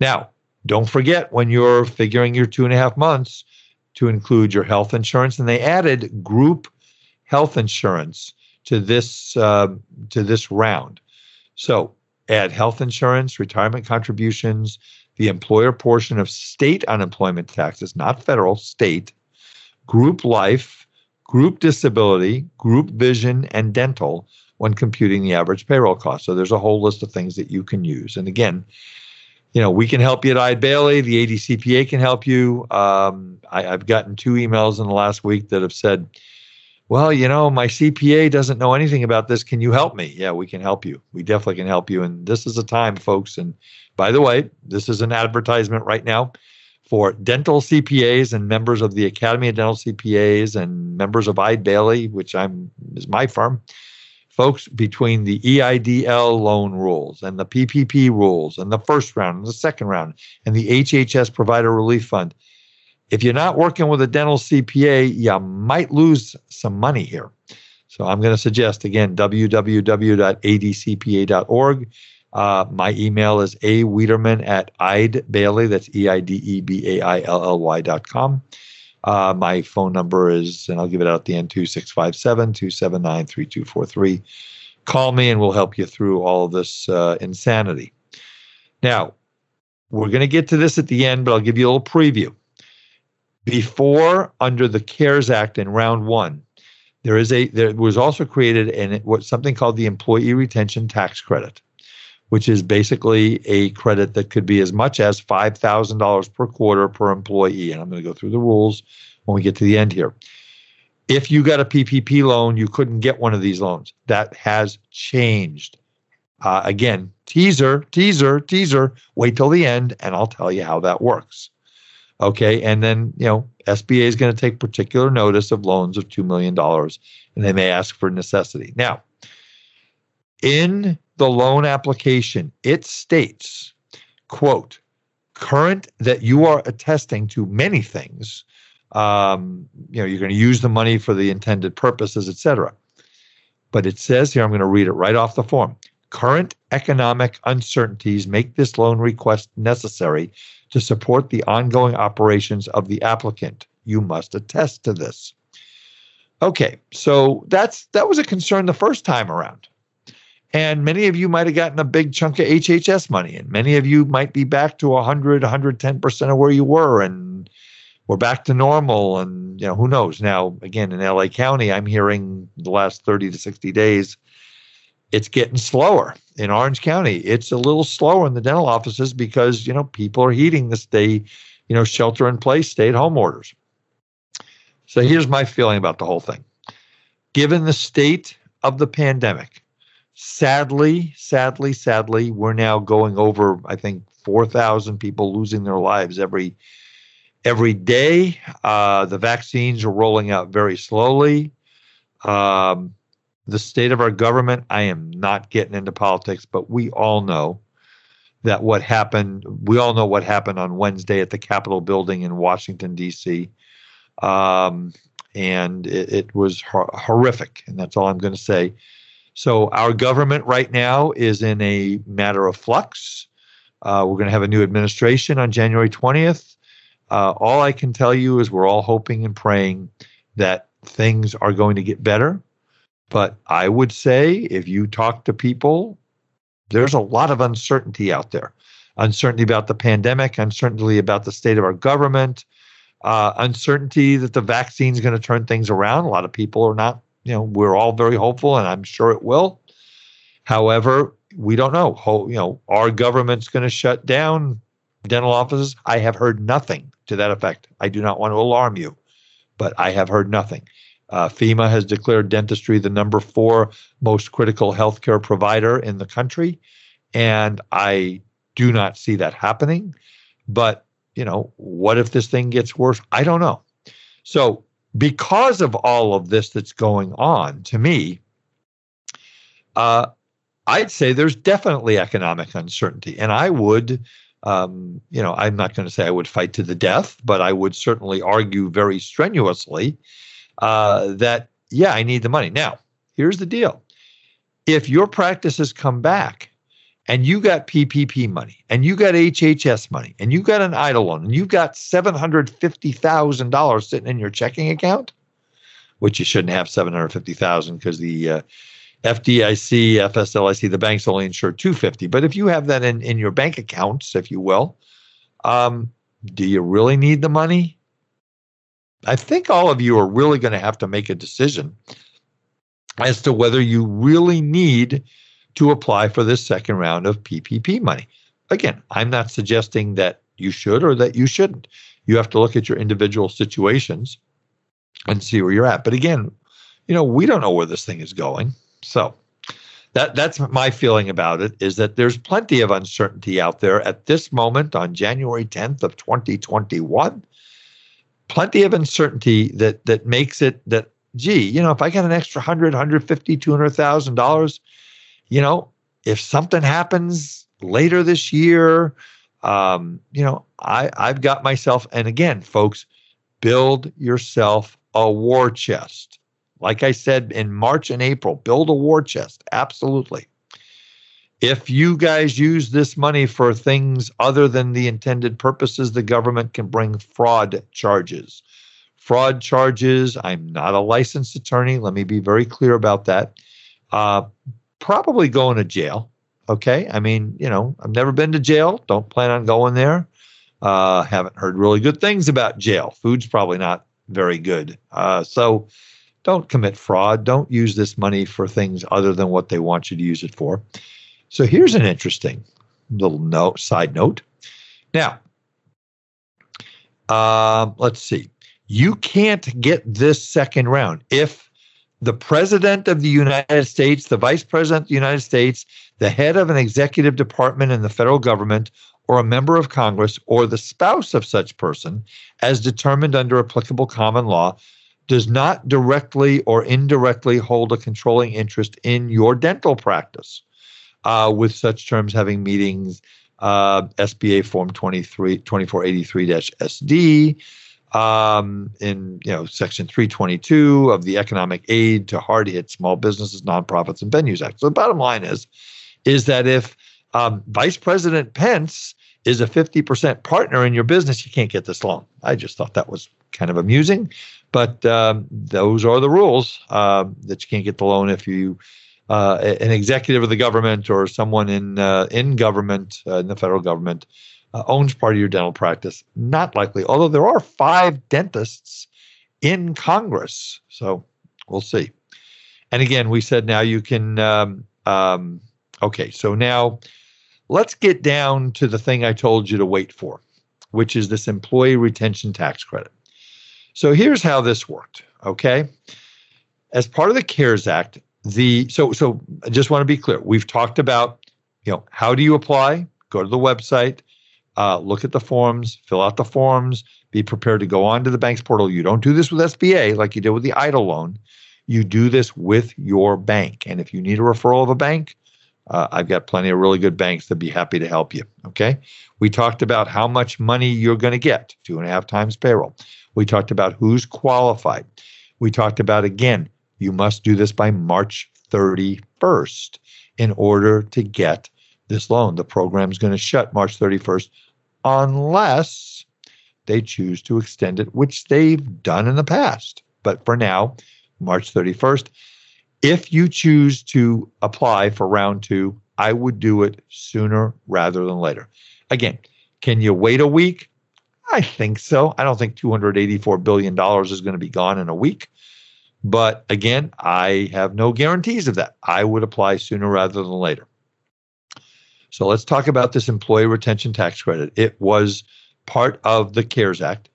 Now, don't forget when you're figuring your two and a half months to include your health insurance, and they added group health insurance to this uh, to this round. So add health insurance, retirement contributions, the employer portion of state unemployment taxes, not federal, state, group life, group disability, group vision, and dental when computing the average payroll cost. So there's a whole list of things that you can use. And again, you know, we can help you at Eide Bailly. The ADCPA can help you. Um, I, have gotten two emails in the last week that have said, well, you know, my CPA doesn't know anything about this. Can you help me? Yeah, we can help you. We definitely can help you. And this is a time, folks. And by the way, this is an advertisement right now for dental CPAs and members of the Academy of Dental CPAs and members of Eide Bailly, which I'm is my firm. Folks, between the EIDL loan rules and the PPP rules and the first round and the second round and the HHS Provider Relief Fund, if you're not working with a dental CPA, you might lose some money here. So I'm going to suggest again www.adcpa.org. Uh, my email is a Wiederman at Eide That's E I D E B A I L L Y dot com. Uh, my phone number is, and I'll give it out at the end, 2657 279 3243. Call me and we'll help you through all of this uh, insanity. Now, we're going to get to this at the end, but I'll give you a little preview. Before, under the CARES Act in round one, there is a there was also created an what something called the Employee Retention Tax Credit, which is basically a credit that could be as much as five thousand dollars per quarter per employee. And I'm going to go through the rules when we get to the end here. If you got a PPP loan, you couldn't get one of these loans. That has changed. Uh, again, teaser, teaser, teaser. Wait till the end, and I'll tell you how that works. Okay. And then, you know, SBA is going to take particular notice of loans of $2 million and they may ask for necessity. Now, in the loan application, it states, quote, current that you are attesting to many things. Um, you know, you're going to use the money for the intended purposes, et cetera. But it says here, I'm going to read it right off the form. Current economic uncertainties make this loan request necessary to support the ongoing operations of the applicant. You must attest to this. Okay, so that's that was a concern the first time around. And many of you might have gotten a big chunk of HHS money, and many of you might be back to 100, 110% of where you were, and we're back to normal. And, you know, who knows? Now, again, in LA County, I'm hearing the last 30 to 60 days, it's getting slower in Orange County. It's a little slower in the dental offices because, you know, people are heeding the stay, you know, shelter in place, stay at home orders. So here's my feeling about the whole thing. Given the state of the pandemic, sadly, sadly, sadly, we're now going over, I think, 4,000 people losing their lives every every day. Uh, the vaccines are rolling out very slowly. Um, the state of our government, I am not getting into politics, but we all know that what happened, we all know what happened on Wednesday at the Capitol building in Washington, D.C. Um, and it, it was hor- horrific. And that's all I'm going to say. So, our government right now is in a matter of flux. Uh, we're going to have a new administration on January 20th. Uh, all I can tell you is we're all hoping and praying that things are going to get better. But I would say if you talk to people, there's a lot of uncertainty out there uncertainty about the pandemic, uncertainty about the state of our government, uh, uncertainty that the vaccine is going to turn things around. A lot of people are not, you know, we're all very hopeful, and I'm sure it will. However, we don't know. You know, our government's going to shut down dental offices. I have heard nothing to that effect. I do not want to alarm you, but I have heard nothing. Uh, FEMA has declared dentistry the number four most critical healthcare provider in the country. And I do not see that happening. But, you know, what if this thing gets worse? I don't know. So, because of all of this that's going on, to me, uh, I'd say there's definitely economic uncertainty. And I would, um, you know, I'm not going to say I would fight to the death, but I would certainly argue very strenuously uh, that, yeah, I need the money. Now, here's the deal if your practices come back and you got PPP money and you got HHS money and you got an EIDL loan and you've got $750,000 sitting in your checking account, which you shouldn't have 750,000 because the uh, FDIC, FSLIC, the banks only insure 250. But if you have that in, in your bank accounts, if you will, um, do you really need the money? I think all of you are really going to have to make a decision as to whether you really need to apply for this second round of PPP money. Again, I'm not suggesting that you should or that you shouldn't. You have to look at your individual situations and see where you're at. But again, you know, we don't know where this thing is going. So that that's my feeling about it is that there's plenty of uncertainty out there at this moment on January 10th of 2021. Plenty of uncertainty that that makes it that gee, you know, if I got an extra 100, 150, 200,000 dollars, you know, if something happens later this year, um, you know, I I've got myself and again, folks, build yourself a war chest. Like I said in March and April, build a war chest. Absolutely. If you guys use this money for things other than the intended purposes, the government can bring fraud charges. Fraud charges, I'm not a licensed attorney. Let me be very clear about that. Uh, probably going to jail. Okay. I mean, you know, I've never been to jail. Don't plan on going there. Uh, haven't heard really good things about jail. Food's probably not very good. Uh, so don't commit fraud. Don't use this money for things other than what they want you to use it for. So here's an interesting little note, side note. Now, um, let's see. You can't get this second round if the president of the United States, the vice president of the United States, the head of an executive department in the federal government, or a member of Congress, or the spouse of such person, as determined under applicable common law, does not directly or indirectly hold a controlling interest in your dental practice, uh, with such terms having meetings uh, SBA Form 23, 2483-SD, um, in you know Section 322 of the Economic Aid to Hard Hit Small Businesses, Nonprofits, and Venues Act. So the bottom line is, is that if um, Vice President Pence is a 50% partner in your business, you can't get this loan. I just thought that was kind of amusing. But um, those are the rules uh, that you can't get the loan if you uh, an executive of the government or someone in uh, in government uh, in the federal government uh, owns part of your dental practice. Not likely, although there are five dentists in Congress, so we'll see. And again, we said now you can. Um, um, okay, so now let's get down to the thing I told you to wait for, which is this employee retention tax credit. So here's how this worked. Okay. As part of the CARES Act, the so so I just want to be clear. We've talked about, you know, how do you apply? Go to the website, uh, look at the forms, fill out the forms, be prepared to go on to the bank's portal. You don't do this with SBA like you did with the EIDL loan. You do this with your bank. And if you need a referral of a bank, uh, I've got plenty of really good banks that'd be happy to help you. Okay. We talked about how much money you're going to get, two and a half times payroll. We talked about who's qualified. We talked about, again, you must do this by March 31st in order to get this loan. The program's going to shut March 31st unless they choose to extend it, which they've done in the past. But for now, March 31st. If you choose to apply for round two, I would do it sooner rather than later. Again, can you wait a week? I think so. I don't think $284 billion is going to be gone in a week. But again, I have no guarantees of that. I would apply sooner rather than later. So let's talk about this employee retention tax credit. It was part of the CARES Act.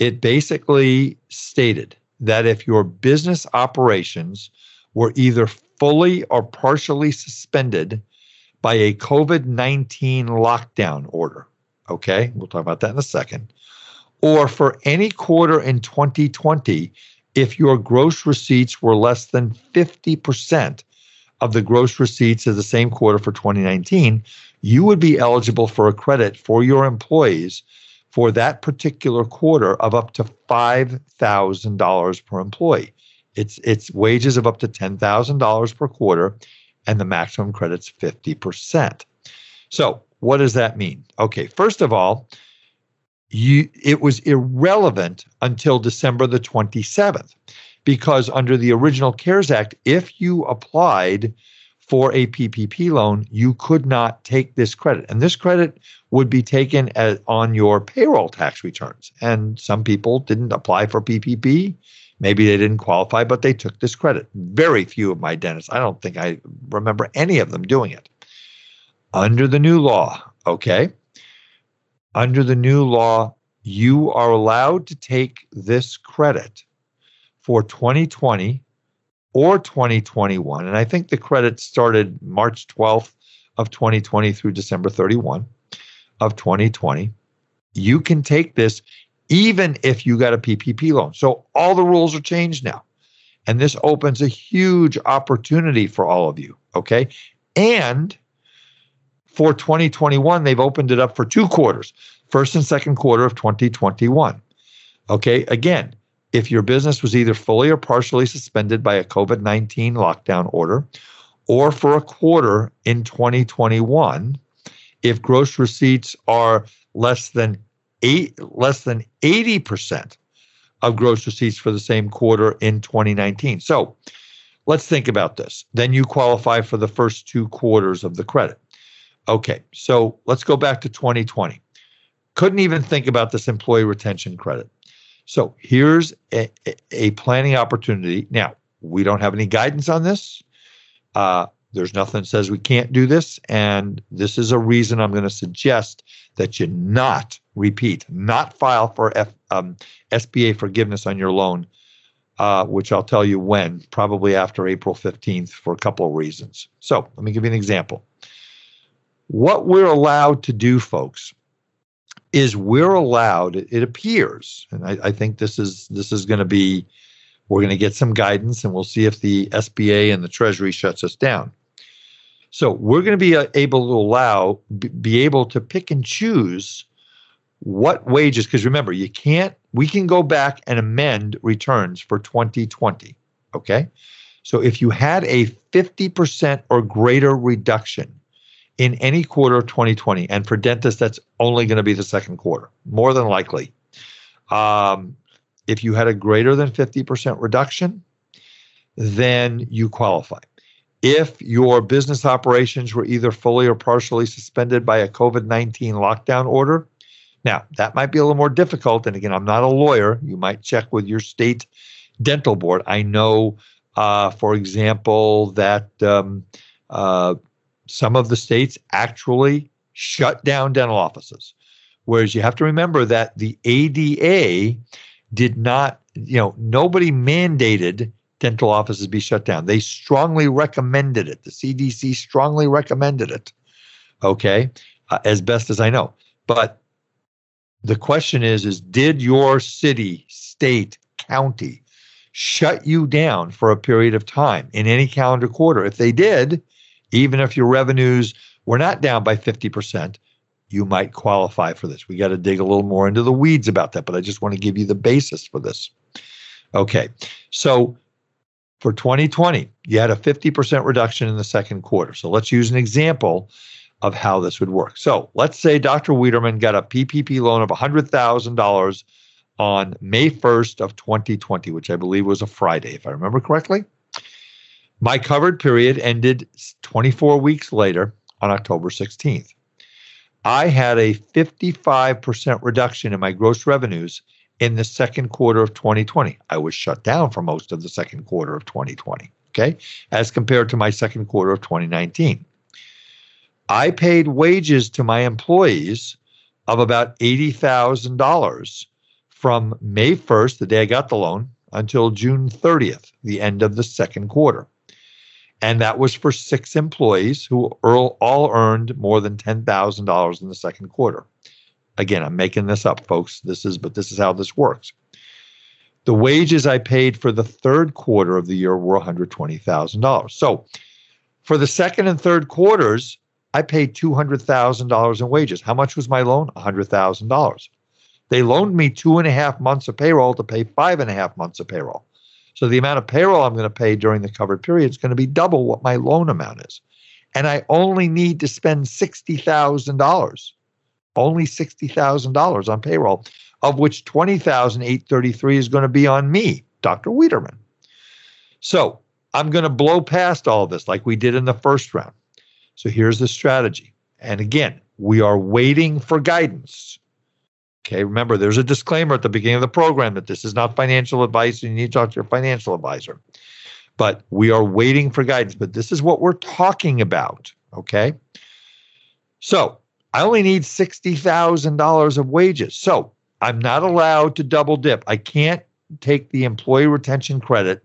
It basically stated that if your business operations were either fully or partially suspended by a COVID 19 lockdown order. Okay, we'll talk about that in a second. Or for any quarter in 2020, if your gross receipts were less than 50% of the gross receipts of the same quarter for 2019, you would be eligible for a credit for your employees for that particular quarter of up to $5,000 per employee. It's it's wages of up to ten thousand dollars per quarter, and the maximum credit's fifty percent. So what does that mean? Okay, first of all, you it was irrelevant until December the twenty seventh, because under the original CARES Act, if you applied for a PPP loan, you could not take this credit. And this credit would be taken as, on your payroll tax returns. And some people didn't apply for PPP. Maybe they didn't qualify, but they took this credit. Very few of my dentists, I don't think I remember any of them doing it. Under the new law, okay? Under the new law, you are allowed to take this credit for 2020 or 2021, and I think the credit started March 12th of 2020 through December 31 of 2020, you can take this even if you got a PPP loan. So all the rules are changed now. And this opens a huge opportunity for all of you. Okay. And for 2021, they've opened it up for two quarters, first and second quarter of 2021. Okay. Again, if your business was either fully or partially suspended by a COVID 19 lockdown order, or for a quarter in 2021, if gross receipts are less than eight, less than 80% of gross receipts for the same quarter in 2019. So let's think about this. Then you qualify for the first two quarters of the credit. Okay, so let's go back to 2020. Couldn't even think about this employee retention credit. So here's a, a planning opportunity. Now, we don't have any guidance on this. Uh, there's nothing that says we can't do this. And this is a reason I'm going to suggest that you not repeat, not file for F, um, SBA forgiveness on your loan, uh, which I'll tell you when, probably after April 15th for a couple of reasons. So let me give you an example. What we're allowed to do, folks, is we're allowed, it appears, and I, I think this is this is going to be, we're going to get some guidance and we'll see if the SBA and the Treasury shuts us down. So we're going to be uh, able to allow, be able to pick and choose what wages, because remember, you can't, we can go back and amend returns for 2020. Okay. So if you had a 50% or greater reduction in any quarter of 2020, and for dentists, that's only going to be the second quarter, more than likely. Um, if you had a greater than 50% reduction, then you qualify if your business operations were either fully or partially suspended by a COVID 19 lockdown order. Now, that might be a little more difficult. And again, I'm not a lawyer. You might check with your state dental board. I know, uh, for example, that um, uh, some of the states actually shut down dental offices. Whereas you have to remember that the ADA did not, you know, nobody mandated dental offices be shut down. They strongly recommended it. The CDC strongly recommended it. Okay, uh, as best as I know. But the question is is did your city, state, county shut you down for a period of time in any calendar quarter? If they did, even if your revenues were not down by 50%, you might qualify for this. We got to dig a little more into the weeds about that, but I just want to give you the basis for this. Okay. So for 2020, you had a 50% reduction in the second quarter. So let's use an example of how this would work. So let's say Dr. Wiederman got a PPP loan of $100,000 on May 1st of 2020, which I believe was a Friday, if I remember correctly. My covered period ended 24 weeks later on October 16th. I had a 55% reduction in my gross revenues in the second quarter of 2020. I was shut down for most of the second quarter of 2020, okay, as compared to my second quarter of 2019. I paid wages to my employees of about $80,000 from May 1st, the day I got the loan, until June 30th, the end of the second quarter. And that was for six employees who all earned more than $10,000 in the second quarter. Again, I'm making this up, folks. This is, but this is how this works. The wages I paid for the third quarter of the year were $120,000. So for the second and third quarters, I paid $200,000 in wages. How much was my loan? $100,000. They loaned me two and a half months of payroll to pay five and a half months of payroll. So the amount of payroll I'm going to pay during the covered period is going to be double what my loan amount is. And I only need to spend $60,000 only $60,000 on payroll, of which 20,833 is going to be on me, Dr. Wiederman. So I'm going to blow past all this like we did in the first round. So here's the strategy. And again, we are waiting for guidance. Okay, remember, there's a disclaimer at the beginning of the program that this is not financial advice and you need to talk to your financial advisor. But we are waiting for guidance. But this is what we're talking about. Okay. So I only need $60,000 of wages. So I'm not allowed to double dip. I can't take the employee retention credit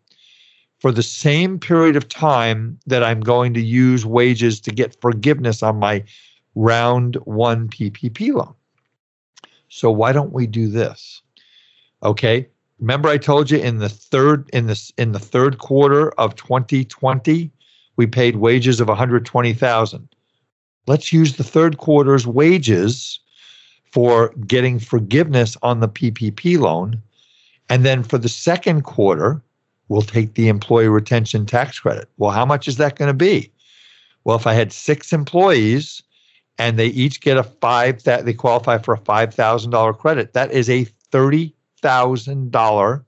for the same period of time that I'm going to use wages to get forgiveness on my round one PPP loan. So why don't we do this? Okay. Remember I told you in the third in this in the third quarter of 2020 we paid wages of 120,000. Let's use the third quarter's wages for getting forgiveness on the PPP loan and then for the second quarter we'll take the employee retention tax credit. Well, how much is that going to be? Well, if I had 6 employees and they each get a five that they qualify for a five thousand dollar credit. That is a thirty thousand dollar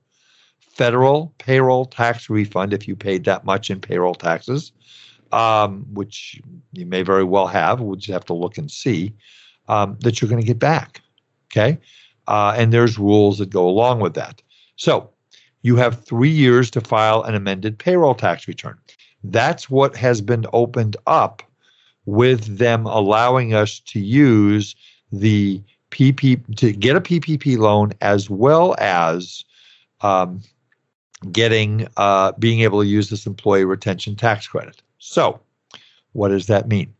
federal payroll tax refund if you paid that much in payroll taxes, um, which you may very well have. We'll just have to look and see um, that you're going to get back. Okay, uh, and there's rules that go along with that. So you have three years to file an amended payroll tax return. That's what has been opened up with them allowing us to use the PP to get a PPP loan as well as um, getting uh, being able to use this employee retention tax credit. So, what does that mean?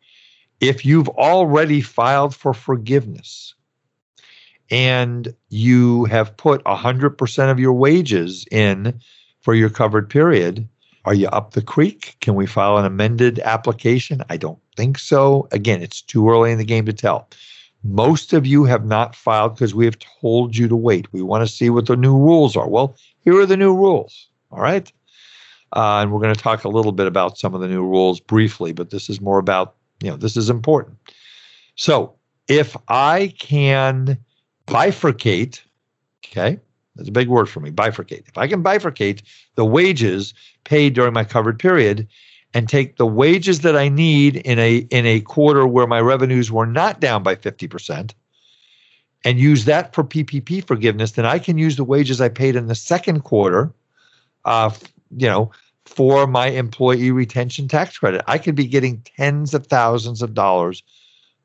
If you've already filed for forgiveness and you have put 100% of your wages in for your covered period, are you up the creek? Can we file an amended application? I don't think so. Again, it's too early in the game to tell. Most of you have not filed because we have told you to wait. We want to see what the new rules are. Well, here are the new rules. All right. Uh, and we're going to talk a little bit about some of the new rules briefly, but this is more about, you know, this is important. So if I can bifurcate, okay, that's a big word for me, bifurcate. If I can bifurcate the wages paid during my covered period and take the wages that I need in a in a quarter where my revenues were not down by 50% and use that for PPP forgiveness, then I can use the wages I paid in the second quarter uh, you know, for my employee retention tax credit. I could be getting tens of thousands of dollars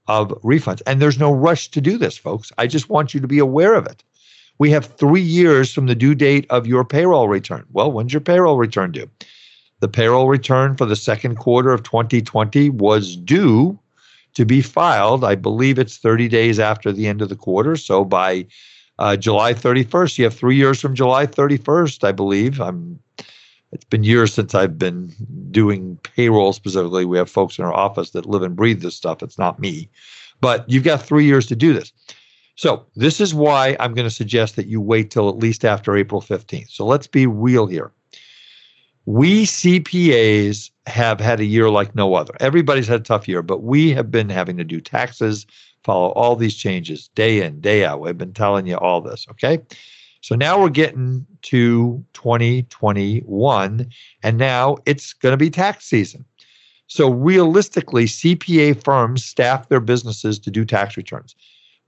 of refunds. And there's no rush to do this, folks. I just want you to be aware of it. We have three years from the due date of your payroll return. Well, when's your payroll return due? The payroll return for the second quarter of 2020 was due to be filed. I believe it's 30 days after the end of the quarter. So by uh, July 31st, you have three years from July 31st, I believe. I'm. It's been years since I've been doing payroll specifically. We have folks in our office that live and breathe this stuff. It's not me, but you've got three years to do this. So this is why I'm going to suggest that you wait till at least after April 15th. So let's be real here. We CPAs have had a year like no other. Everybody's had a tough year, but we have been having to do taxes, follow all these changes day in, day out. We've been telling you all this, okay? So now we're getting to 2021, and now it's going to be tax season. So realistically, CPA firms staff their businesses to do tax returns.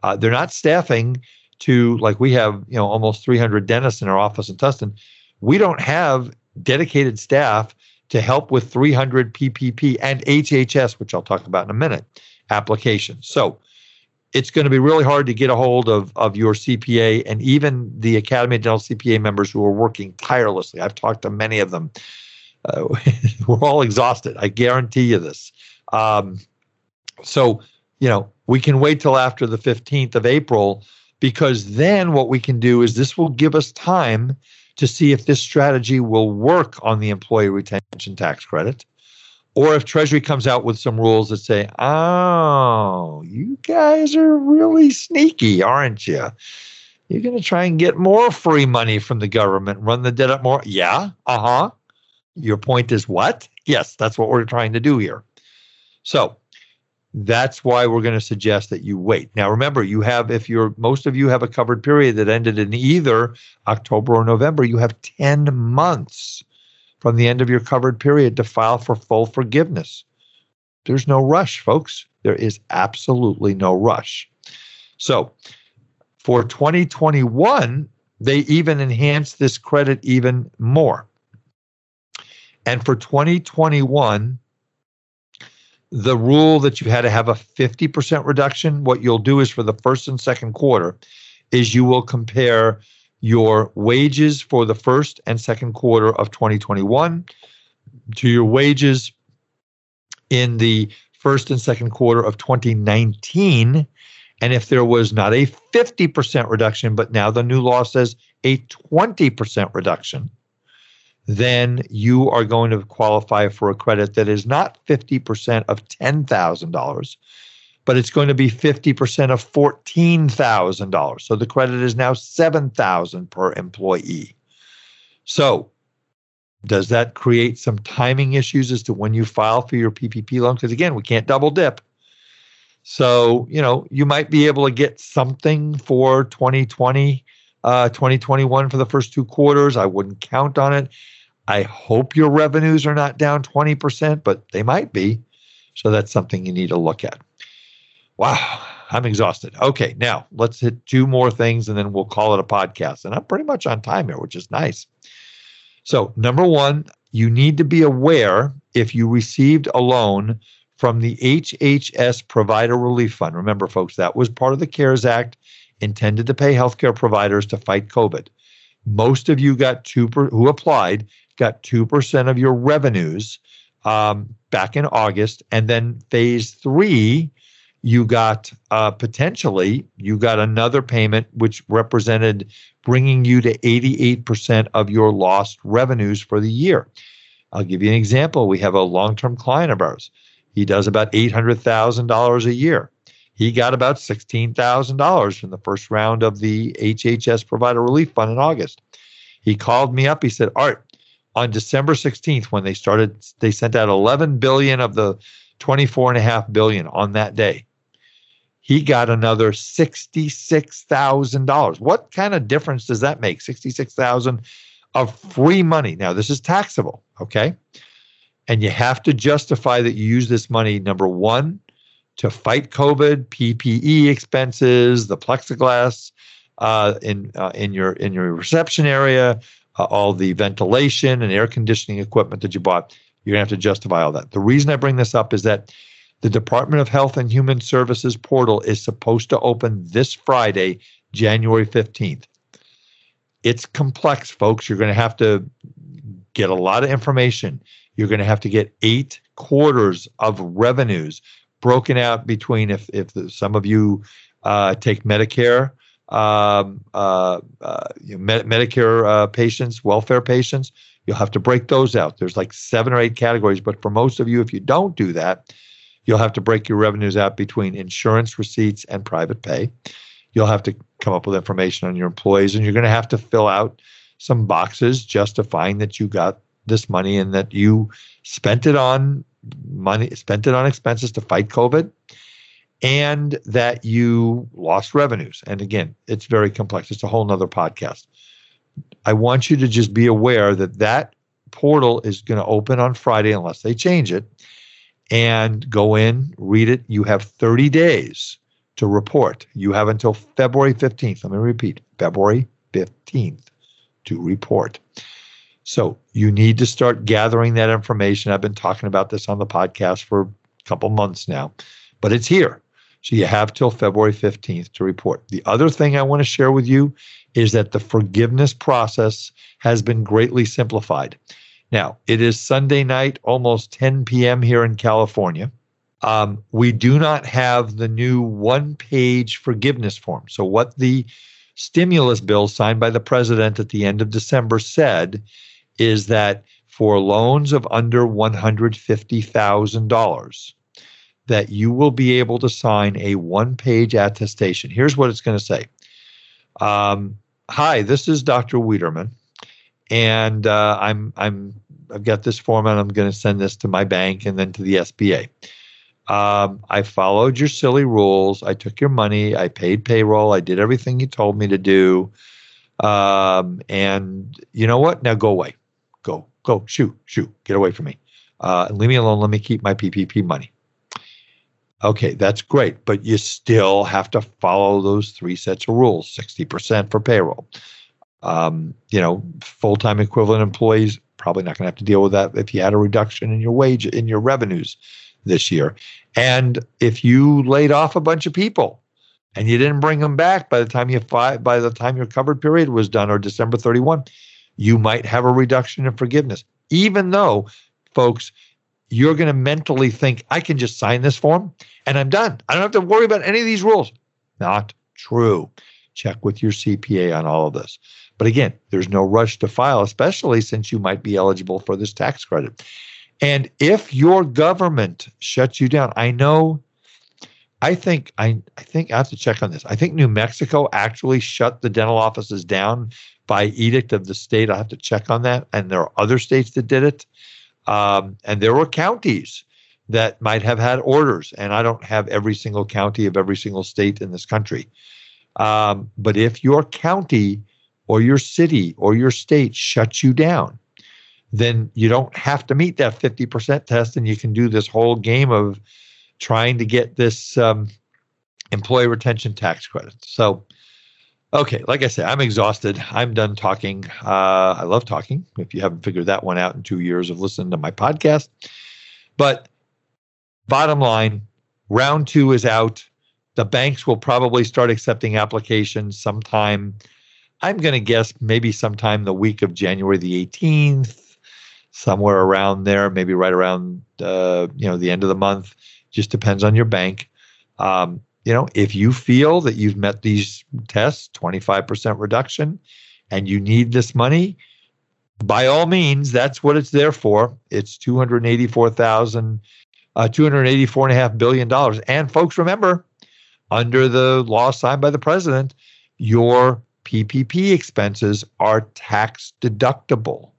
Uh, they're not staffing to like we have, you know, almost 300 dentists in our office in Tustin. We don't have dedicated staff to help with 300 PPP and HHS, which I'll talk about in a minute, applications. So it's going to be really hard to get a hold of, of your CPA and even the Academy of Dental CPA members who are working tirelessly. I've talked to many of them. Uh, we're all exhausted. I guarantee you this. Um, so, you know, we can wait till after the 15th of April because then what we can do is this will give us time to see if this strategy will work on the employee retention tax credit or if Treasury comes out with some rules that say, oh, you guys are really sneaky, aren't you? You're going to try and get more free money from the government, run the debt up more. Yeah, uh huh. Your point is what? Yes, that's what we're trying to do here. So, that's why we're going to suggest that you wait. Now, remember, you have, if you're, most of you have a covered period that ended in either October or November, you have 10 months from the end of your covered period to file for full forgiveness. There's no rush, folks. There is absolutely no rush. So for 2021, they even enhanced this credit even more. And for 2021, the rule that you had to have a 50% reduction, what you'll do is for the first and second quarter, is you will compare your wages for the first and second quarter of 2021 to your wages in the first and second quarter of 2019. And if there was not a 50% reduction, but now the new law says a 20% reduction, then you are going to qualify for a credit that is not 50% of $10,000, but it's going to be 50% of $14,000. So the credit is now 7,000 per employee. So does that create some timing issues as to when you file for your PPP loan? Because again, we can't double dip. So, you know, you might be able to get something for 2020, uh, 2021 for the first two quarters. I wouldn't count on it. I hope your revenues are not down 20%, but they might be. So that's something you need to look at. Wow, I'm exhausted. Okay, now let's hit two more things and then we'll call it a podcast. And I'm pretty much on time here, which is nice. So, number one, you need to be aware if you received a loan from the HHS Provider Relief Fund. Remember, folks, that was part of the CARES Act intended to pay healthcare providers to fight COVID. Most of you got two per, who applied got 2% of your revenues um, back in August. And then phase three, you got uh, potentially, you got another payment which represented bringing you to 88% of your lost revenues for the year. I'll give you an example. We have a long term client of ours. He does about $800,000 a year. He got about $16,000 from the first round of the HHS Provider Relief Fund in August. He called me up. He said, Art, on December 16th when they started they sent out 11 billion of the 24 and a half billion on that day. He got another $66,000 what kind of difference does that make? 66,000 of free money. Now this is taxable okay? And you have to justify that you use this money number 1 to fight covid PPE expenses the plexiglass uh, in uh, in your in your reception area uh, all the ventilation and air conditioning equipment that you bought. You're going to have to justify all that. The reason I bring this up is that the Department of Health and Human Services portal is supposed to open this Friday, January 15th. It's complex, folks. You're going to have to get a lot of information. You're going to have to get eight quarters of revenues broken out between if if some of you uh, take Medicare um, uh, uh, you know, Med- Medicare uh, patients, welfare patients. You'll have to break those out. There's like seven or eight categories, but for most of you, if you don't do that, you'll have to break your revenues out between insurance receipts and private pay. You'll have to come up with information on your employees, and you're going to have to fill out some boxes justifying that you got this money and that you spent it on money, spent it on expenses to fight COVID and that you lost revenues. And again, it's very complex. It's a whole nother podcast. I want you to just be aware that that portal is going to open on Friday unless they change it. And go in, read it. You have 30 days to report. You have until February 15th. Let me repeat February 15th to report. So you need to start gathering that information. I've been talking about this on the podcast for a couple months now, but it's here. So you have till February 15th to report. The other thing I want to share with you is that the forgiveness process has been greatly simplified. Now, it is Sunday night, almost 10 p.m. here in California. Um, we do not have the new one page forgiveness form. So, what the stimulus bill signed by the president at the end of December said is that for loans of under $150,000, that you will be able to sign a one page attestation. Here's what it's going to say um, Hi, this is Dr. Wiederman, and uh, I'm, I'm, I've got this form and I'm going to send this to my bank and then to the SBA. Um, I followed your silly rules. I took your money. I paid payroll. I did everything you told me to do. Um, and you know what? Now go away. Go, go, shoot, shoot, get away from me. Uh, leave me alone. Let me keep my PPP money. Okay, that's great, but you still have to follow those three sets of rules 60% for payroll. Um, you know, full time equivalent employees probably not going to have to deal with that if you had a reduction in your wage, in your revenues this year. And if you laid off a bunch of people, and you didn't bring them back by the time you fi- by the time your covered period was done or December 31, you might have a reduction in forgiveness. Even though, folks, you're going to mentally think, I can just sign this form and I'm done. I don't have to worry about any of these rules. Not true. Check with your CPA on all of this. But again, there's no rush to file, especially since you might be eligible for this tax credit. And if your government shuts you down, I know I think I I think I have to check on this. I think New Mexico actually shut the dental offices down by edict of the state. I have to check on that. And there are other states that did it. Um, and there were counties that might have had orders. And I don't have every single county of every single state in this country. Um, but if your county or your city or your state shuts you down, then you don't have to meet that 50% test and you can do this whole game of trying to get this um, employee retention tax credit. So, okay, like I said, I'm exhausted. I'm done talking. Uh, I love talking. If you haven't figured that one out in two years of listening to my podcast, but bottom line, round two is out. The banks will probably start accepting applications sometime. I'm going to guess maybe sometime the week of January the 18th, somewhere around there, maybe right around uh, you know the end of the month. Just depends on your bank. Um, you know, if you feel that you've met these tests, 25% reduction, and you need this money, by all means, that's what it's there for. It's 284,000, uh, 284.5 billion dollars. And folks, remember, under the law signed by the president, your PPP expenses are tax deductible.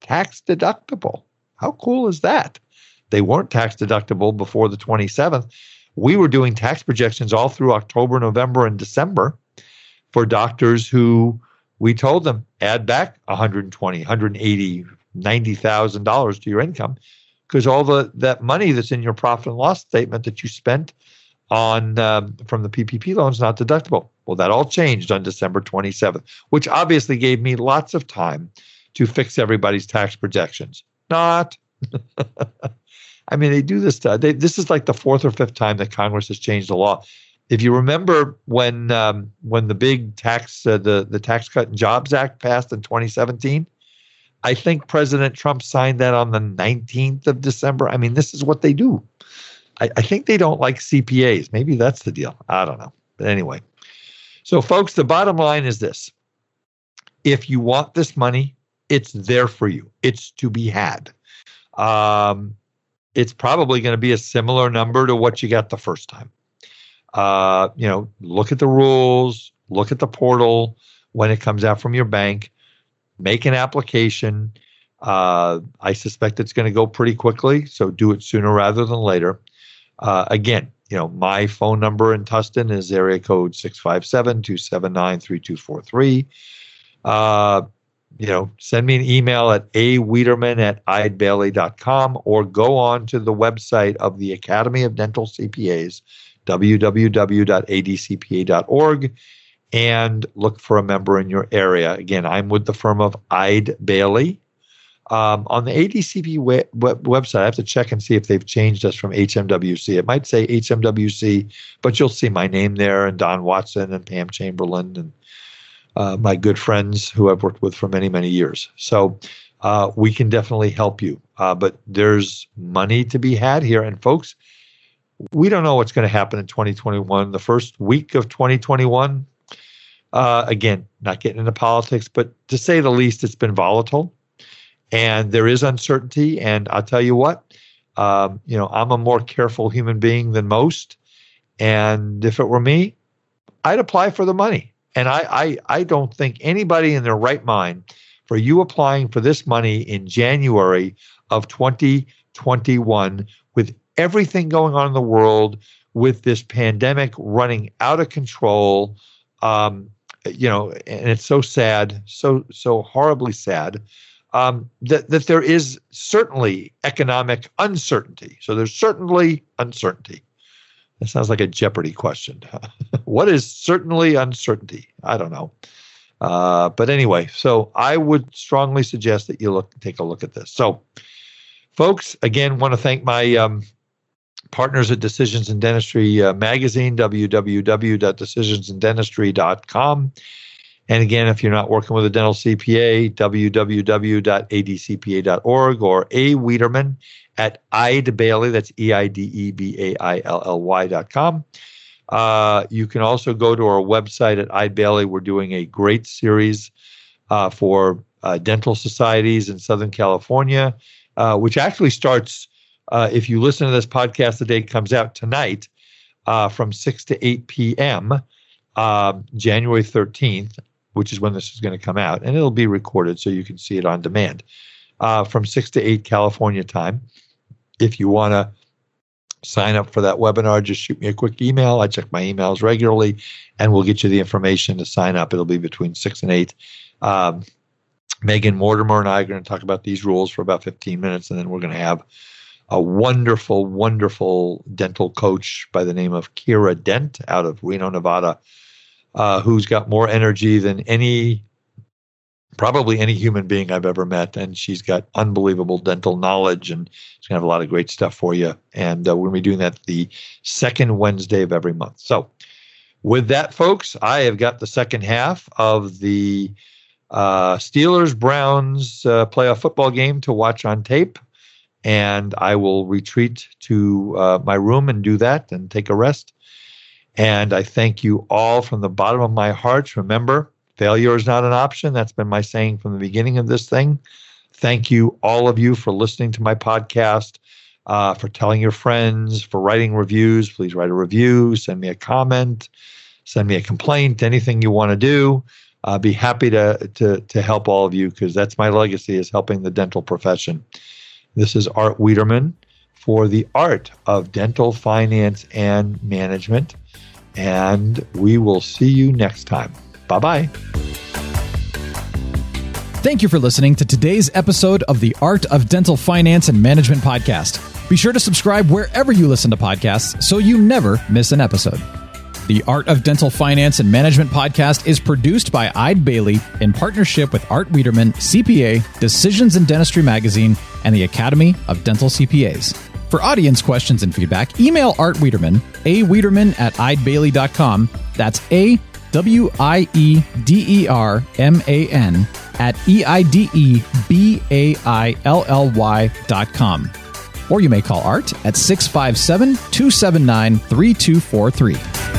Tax deductible. How cool is that? They weren't tax deductible before the 27th. We were doing tax projections all through October, November, and December for doctors who we told them add back 120, 180, 90,000 dollars to your income because all the that money that's in your profit and loss statement that you spent on um, from the PPP loans not deductible. Well, that all changed on December 27th, which obviously gave me lots of time to fix everybody's tax projections. Not. I mean, they do this. They, this is like the fourth or fifth time that Congress has changed the law. If you remember when um, when the big tax uh, the the Tax Cut and Jobs Act passed in 2017, I think President Trump signed that on the 19th of December. I mean, this is what they do. I, I think they don't like CPAs. Maybe that's the deal. I don't know. But anyway, so folks, the bottom line is this: if you want this money, it's there for you. It's to be had. Um, it's probably going to be a similar number to what you got the first time. Uh, you know, look at the rules, look at the portal when it comes out from your bank, make an application. Uh, I suspect it's going to go pretty quickly, so do it sooner rather than later. Uh, again, you know, my phone number in Tustin is area code 657 279 3243 you know, send me an email at awiederman at eidebailly.com or go on to the website of the Academy of Dental CPAs, www.adcpa.org, and look for a member in your area. Again, I'm with the firm of Eide Bailly. Um, on the ADCP web, website, I have to check and see if they've changed us from HMWC. It might say HMWC, but you'll see my name there and Don Watson and Pam Chamberlain and uh, my good friends who I've worked with for many, many years. So uh, we can definitely help you. Uh, but there's money to be had here. And folks, we don't know what's going to happen in 2021. The first week of 2021, uh, again, not getting into politics, but to say the least, it's been volatile and there is uncertainty. And I'll tell you what, um, you know, I'm a more careful human being than most. And if it were me, I'd apply for the money. And I, I, I don't think anybody in their right mind for you applying for this money in January of 2021 with everything going on in the world, with this pandemic running out of control, um, you know, and it's so sad, so so horribly sad. Um, that that there is certainly economic uncertainty. So there's certainly uncertainty. That sounds like a Jeopardy question. what is certainly uncertainty? I don't know. Uh, but anyway, so I would strongly suggest that you look take a look at this. So, folks, again, want to thank my um, partners at Decisions in Dentistry uh, magazine, www.decisionsinDentistry.com. And again, if you're not working with a dental CPA, www.adcpa.org or A. Wiederman at Eide Bailly, that's E I D E B A I L L Y.com. Uh, you can also go to our website at Eide Bailly. We're doing a great series uh, for uh, dental societies in Southern California, uh, which actually starts, uh, if you listen to this podcast the day it comes out tonight, uh, from 6 to 8 p.m., um, January 13th which is when this is going to come out, and it'll be recorded so you can see it on demand uh, from 6 to 8 California time. If you want to sign up for that webinar, just shoot me a quick email. I check my emails regularly, and we'll get you the information to sign up. It'll be between 6 and 8. Um, Megan Mortimer and I are going to talk about these rules for about 15 minutes, and then we're going to have a wonderful, wonderful dental coach by the name of Kiera Dent out of Reno, Nevada, uh, who's got more energy than any, probably any human being I've ever met. And she's got unbelievable dental knowledge and she's going to have a lot of great stuff for you. And uh, we're going to be doing that the second Wednesday of every month. So, with that, folks, I have got the second half of the uh, Steelers Browns uh, playoff football game to watch on tape. And I will retreat to uh, my room and do that and take a rest. And I thank you all from the bottom of my heart. Remember, failure is not an option. That's been my saying from the beginning of this thing. Thank you, all of you, for listening to my podcast, uh, for telling your friends, for writing reviews. Please write a review, send me a comment, send me a complaint, anything you want to do. I'll be happy to, to, to help all of you because that's my legacy is helping the dental profession. This is Art Wiederman for the art of dental finance and management and we will see you next time. Bye bye. Thank you for listening to today's episode of the Art of Dental Finance and Management podcast. Be sure to subscribe wherever you listen to podcasts so you never miss an episode. The Art of Dental Finance and Management podcast is produced by Eide Bailly in partnership with Art Wiederman, CPA, Decisions in Dentistry Magazine, and the Academy of Dental CPAs. For audience questions and feedback, email Art Wiederman, a Wiederman at eidebailly.com. That's A W I E D E R M A N at E I D E B A I L L Y dot com. Or you may call Art at 657 279 3243.